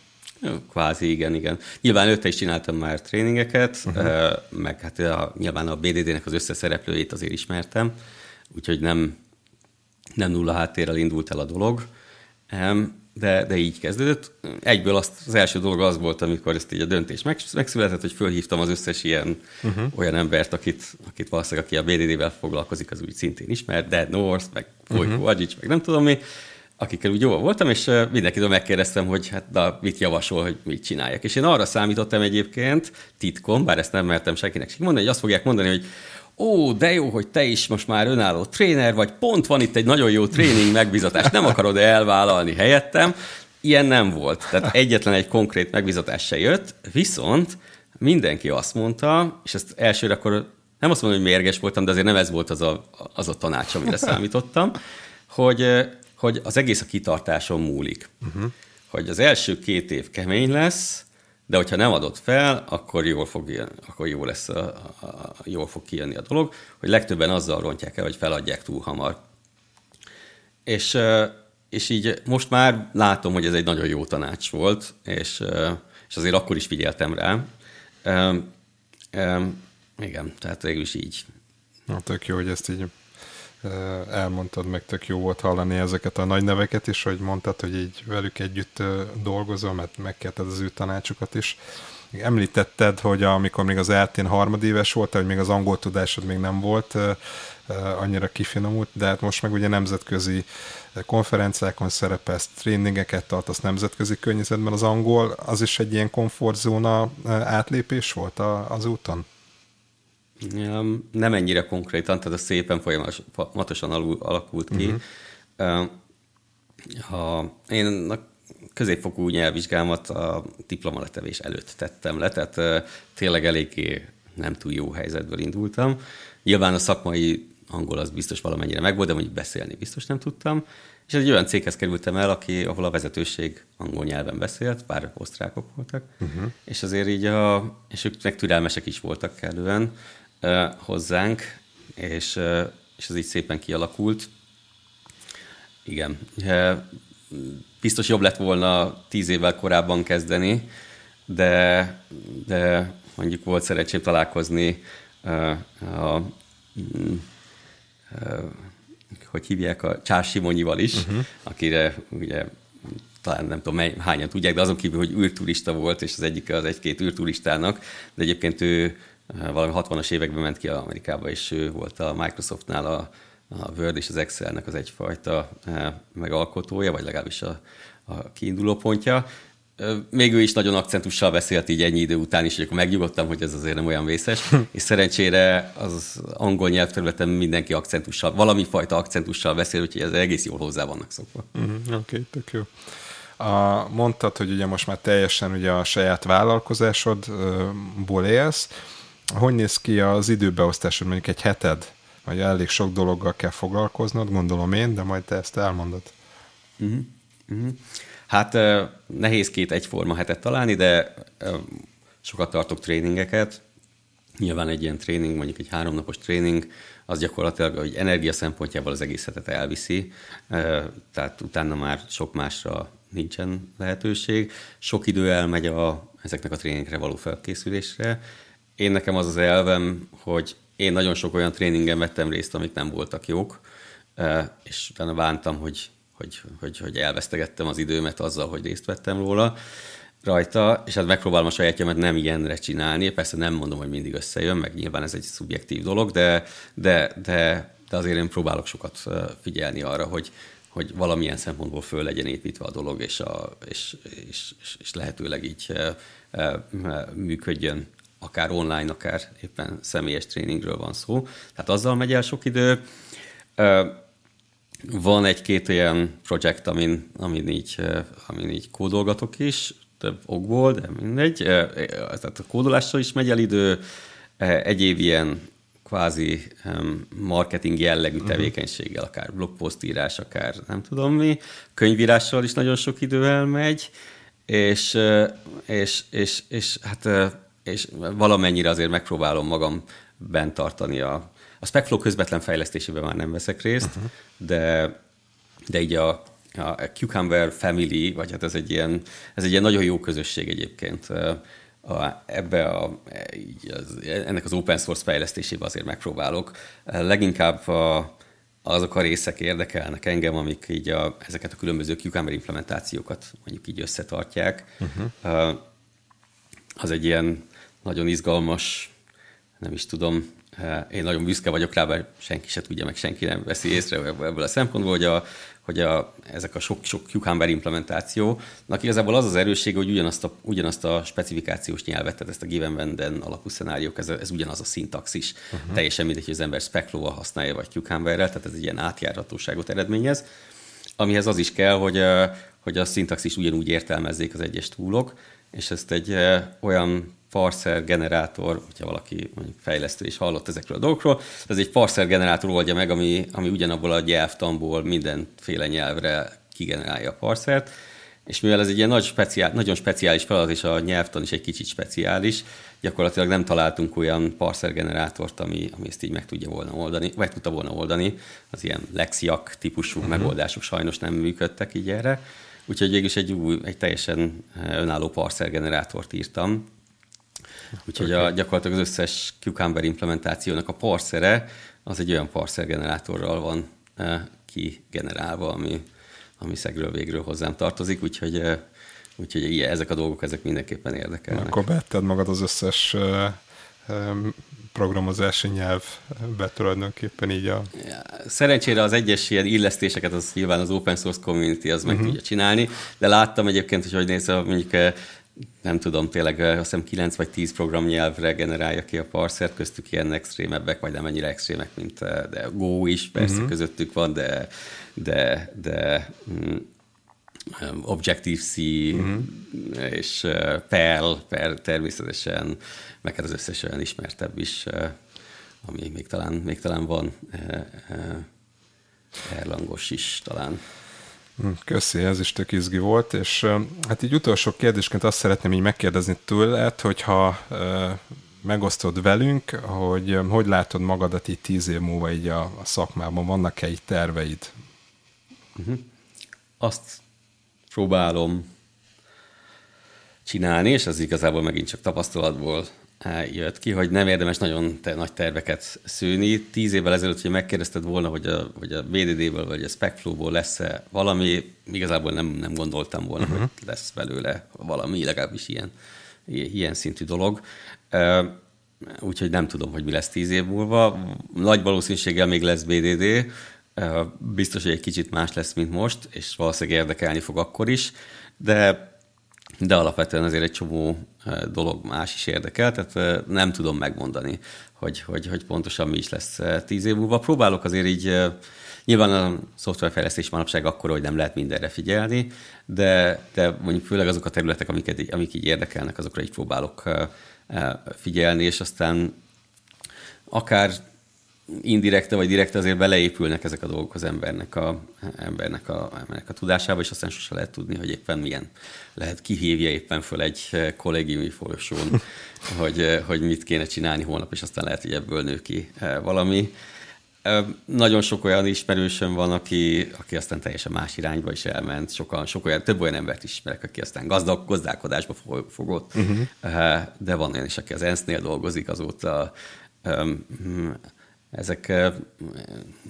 Kvázi, igen, igen. Nyilván előtte is csináltam már tréningeket, uh-huh. meg hát a, nyilván a BDD-nek az összeszereplőjét azért ismertem, úgyhogy nem, nem nulla háttérrel indult el a dolog de, de így kezdődött. Egyből azt, az első dolog az volt, amikor ezt így a döntés megszületett, hogy fölhívtam az összes ilyen uh-huh. olyan embert, akit, akit valószínűleg, aki a BDD-vel foglalkozik, az úgy szintén ismer, Dead North, meg Folyko uh-huh. Agic, meg nem tudom mi, akikkel úgy jól voltam, és mindenkitől megkérdeztem, hogy hát na, mit javasol, hogy mit csináljak. És én arra számítottam egyébként, titkom, bár ezt nem mertem senkinek mondani, hogy azt fogják mondani, hogy ó, de jó, hogy te is most már önálló tréner vagy, pont van itt egy nagyon jó tréning megbizatás, nem akarod elvállalni helyettem. Ilyen nem volt. Tehát egyetlen egy konkrét megbizatás se jött, viszont mindenki azt mondta, és ezt elsőre akkor nem azt mondom, hogy mérges voltam, de azért nem ez volt az a, az a tanács, amire számítottam, hogy, hogy az egész a kitartáson múlik. Uh-huh. Hogy az első két év kemény lesz, de hogyha nem adott fel, akkor jól fog, akkor jó lesz, a, a, a, jól fog kijönni a dolog, hogy legtöbben azzal rontják el, hogy feladják túl hamar. És, és így most már látom, hogy ez egy nagyon jó tanács volt, és, és azért akkor is figyeltem rá. Igen, tehát végül is így. Na, tök jó, hogy ezt így elmondtad, meg tök jó volt hallani ezeket a nagy neveket is, hogy mondtad, hogy így velük együtt dolgozol, mert megkérted az ő tanácsukat is. Említetted, hogy amikor még az eltén harmadéves volt, hogy még az angol tudásod még nem volt annyira kifinomult, de hát most meg ugye nemzetközi konferenciákon szerepelsz, tréningeket tartasz nemzetközi környezetben, az angol az is egy ilyen komfortzóna átlépés volt az úton? Nem ennyire konkrétan, tehát a szépen folyamatosan alakult ki. Uh-huh. Ha én a középfokú nyelvvizsgámat a diplomaletevés előtt tettem le, tehát tényleg eléggé nem túl jó helyzetből indultam. Nyilván a szakmai angol az biztos valamennyire megvolt, de mondjuk beszélni biztos nem tudtam. És egy olyan céghez kerültem el, aki, ahol a vezetőség angol nyelven beszélt, bár osztrákok voltak, uh-huh. és azért így a, és ők meg türelmesek is voltak kellően, hozzánk, és, és ez így szépen kialakult. Igen. Biztos jobb lett volna tíz évvel korábban kezdeni, de, de mondjuk volt szerencsém találkozni a, mm, hogy hívják, a Csás Simonyival is, uh-huh. akire ugye talán nem tudom mely, hányan tudják, de azon kívül, hogy űrturista volt, és az egyik az egy-két űrturistának, de egyébként ő valami 60-as években ment ki Amerikába, és ő volt a Microsoftnál a, a Word és az Excelnek az egyfajta e, megalkotója, vagy legalábbis a, a kiinduló pontja. Még ő is nagyon akcentussal beszélt így ennyi idő után is, hogy akkor megnyugodtam, hogy ez azért nem olyan vészes, és szerencsére az angol nyelvterületen mindenki akcentussal, valami fajta akcentussal beszél, úgyhogy ez egész jól hozzá vannak szokva. Mm, Oké, okay, tök jó. A, mondtad, hogy ugye most már teljesen ugye a saját vállalkozásodból élsz, hogy néz ki az időbeosztásod, mondjuk egy heted? Vagy elég sok dologgal kell foglalkoznod, gondolom én, de majd te ezt elmondod. Uh-huh. Uh-huh. Hát nehéz két egyforma hetet találni, de sokat tartok tréningeket. Nyilván egy ilyen tréning, mondjuk egy háromnapos tréning, az gyakorlatilag hogy energia szempontjából az egész hetet elviszi, tehát utána már sok másra nincsen lehetőség. Sok idő elmegy a, ezeknek a tréningekre való felkészülésre, én nekem az az elvem, hogy én nagyon sok olyan tréningen vettem részt, amik nem voltak jók, és utána bántam, hogy, hogy, hogy, hogy elvesztegettem az időmet azzal, hogy részt vettem róla rajta, és hát megpróbálom a sajátjamat nem ilyenre csinálni. Persze nem mondom, hogy mindig összejön, meg nyilván ez egy szubjektív dolog, de, de, de, de azért én próbálok sokat figyelni arra, hogy, hogy valamilyen szempontból föl legyen építve a dolog, és, a, és, és, és, lehetőleg így működjön akár online, akár éppen személyes tréningről van szó. Tehát azzal megy el sok idő. Van egy-két olyan projekt, amin, amin, így, amin így kódolgatok is, több okból, de mindegy. Tehát a kódolással is megy el idő. Egyéb ilyen kvázi marketing jellegű mhm. tevékenységgel, akár blogposztírás, akár nem tudom mi. Könyvírással is nagyon sok idő elmegy, és, és, és, és hát és valamennyire azért megpróbálom magam bent tartani a... A Specflow közvetlen fejlesztésében már nem veszek részt, uh-huh. de, de így a, a Cucumber Family, vagy hát ez egy ilyen, ez egy ilyen nagyon jó közösség egyébként. A, ebbe a, így az, ennek az open source fejlesztésében azért megpróbálok. Leginkább a, azok a részek érdekelnek engem, amik így a, ezeket a különböző Cucumber implementációkat mondjuk így összetartják. Uh-huh. Az egy ilyen nagyon izgalmas nem is tudom, én nagyon büszke vagyok rá, mert senki se tudja, meg senki nem veszi észre ebből a szempontból, hogy, a, hogy a, ezek a sok-sok Cucumber implementációnak igazából az az erőssége, hogy ugyanazt a, ugyanazt a specifikációs nyelvet, tehát ezt a given venden alapú szenáriók, ez, ez ugyanaz a szintaxis. Uh-huh. Teljesen mindegy, hogy az ember Specflow-val használja, vagy Cucumberrel, tehát ez egy ilyen átjárhatóságot eredményez, amihez az is kell, hogy, hogy a szintaxis ugyanúgy értelmezzék az egyes túlok, és ezt egy olyan parser generátor, hogyha valaki mondjuk fejlesztő és hallott ezekről a dolgokról, ez egy parser generátor oldja meg, ami, ami ugyanabból a nyelvtamból mindenféle nyelvre kigenerálja a parsert, és mivel ez egy ilyen nagy speciál, nagyon speciális feladat, és a nyelvtan is egy kicsit speciális, gyakorlatilag nem találtunk olyan parser generátort, ami, ami ezt így meg tudja volna oldani, vagy tudta volna oldani. Az ilyen lexiak típusú uh-huh. megoldások sajnos nem működtek így erre. Úgyhogy végülis egy, új, egy teljesen önálló parser generátort írtam, Úgyhogy a, gyakorlatilag az összes Cucumber implementációnak a parszere az egy olyan parser generátorral van e, kigenerálva, ami, ami szegről végről hozzám tartozik, úgyhogy, e, úgyhogy ilyen, ezek a dolgok ezek mindenképpen érdekelnek. Akkor beetted magad az összes e, e, programozási nyelvbe tulajdonképpen így a... Szerencsére az egyes ilyen illesztéseket az nyilván az open source community az meg uh-huh. tudja csinálni, de láttam egyébként, hogy hogy néz, mondjuk nem tudom, tényleg azt hiszem 9 vagy 10 programnyelvre generálja ki a parsert, köztük ilyen extrémebbek, vagy nem ennyire extrémek, mint de Go is persze uh-huh. közöttük van, de, de, de mm, Objective-C uh-huh. és Perl, Perl természetesen, meg hát az összes olyan ismertebb is, ami még talán, még talán van, Erlangos is talán. Hm, köszi, ez is tök izgi volt, és hát így utolsó kérdésként azt szeretném így megkérdezni tőled, hogyha megosztod velünk, hogy hogy látod magadat így tíz év múlva így a, a szakmában, vannak-e így terveid? Uh-huh. Azt próbálom csinálni, és ez igazából megint csak tapasztalatból jött ki, hogy nem érdemes nagyon te, nagy terveket szőni. Tíz évvel ezelőtt, hogy megkérdezted volna, hogy a, hogy a BDD-ből vagy a SpecFlow-ból lesz-e valami, igazából nem, nem gondoltam volna, uh-huh. hogy lesz belőle valami, legalábbis ilyen, ilyen szintű dolog. Úgyhogy nem tudom, hogy mi lesz tíz év múlva. Nagy valószínűséggel még lesz BDD, biztos, hogy egy kicsit más lesz, mint most, és valószínűleg érdekelni fog akkor is, de de alapvetően azért egy csomó dolog más is érdekel, tehát nem tudom megmondani, hogy, hogy, hogy pontosan mi is lesz tíz év múlva. Próbálok azért így, nyilván a szoftverfejlesztés manapság akkor, hogy nem lehet mindenre figyelni, de, de mondjuk főleg azok a területek, amiket, amik így érdekelnek, azokra így próbálok figyelni, és aztán akár indirekte vagy direkte azért beleépülnek ezek a dolgok az embernek a, embernek a, embernek a tudásába, és aztán sose lehet tudni, hogy éppen milyen lehet kihívja éppen föl egy kollégiumi folyosón, hogy, hogy mit kéne csinálni holnap, és aztán lehet, hogy ebből nő ki eh, valami. Nagyon sok olyan ismerősöm van, aki, aki aztán teljesen más irányba is elment. Sokan, sok olyan, több olyan embert ismerek, aki aztán gazdag, gazdálkodásba fogott, uh-huh. de van olyan is, aki az ENSZ-nél dolgozik azóta ezek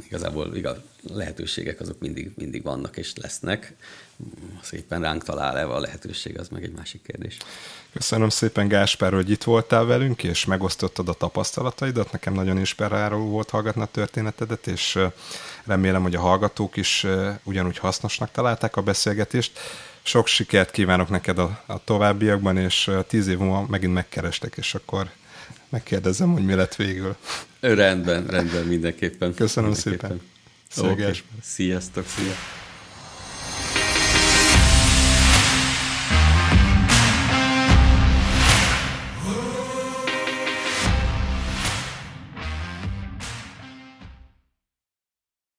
igazából igaz, lehetőségek azok mindig, mindig vannak és lesznek. Szépen ránk talál-e a lehetőség, az meg egy másik kérdés. Köszönöm szépen Gáspár, hogy itt voltál velünk, és megosztottad a tapasztalataidat. Nekem nagyon inspiráló volt hallgatni a történetedet, és remélem, hogy a hallgatók is ugyanúgy hasznosnak találták a beszélgetést. Sok sikert kívánok neked a, a továbbiakban, és tíz év múlva megint megkerestek, és akkor megkérdezem, hogy mi lett végül. Rendben, rendben, mindenképpen. Köszönöm mindenképpen. szépen. Szia, okay. Sziasztok, szia.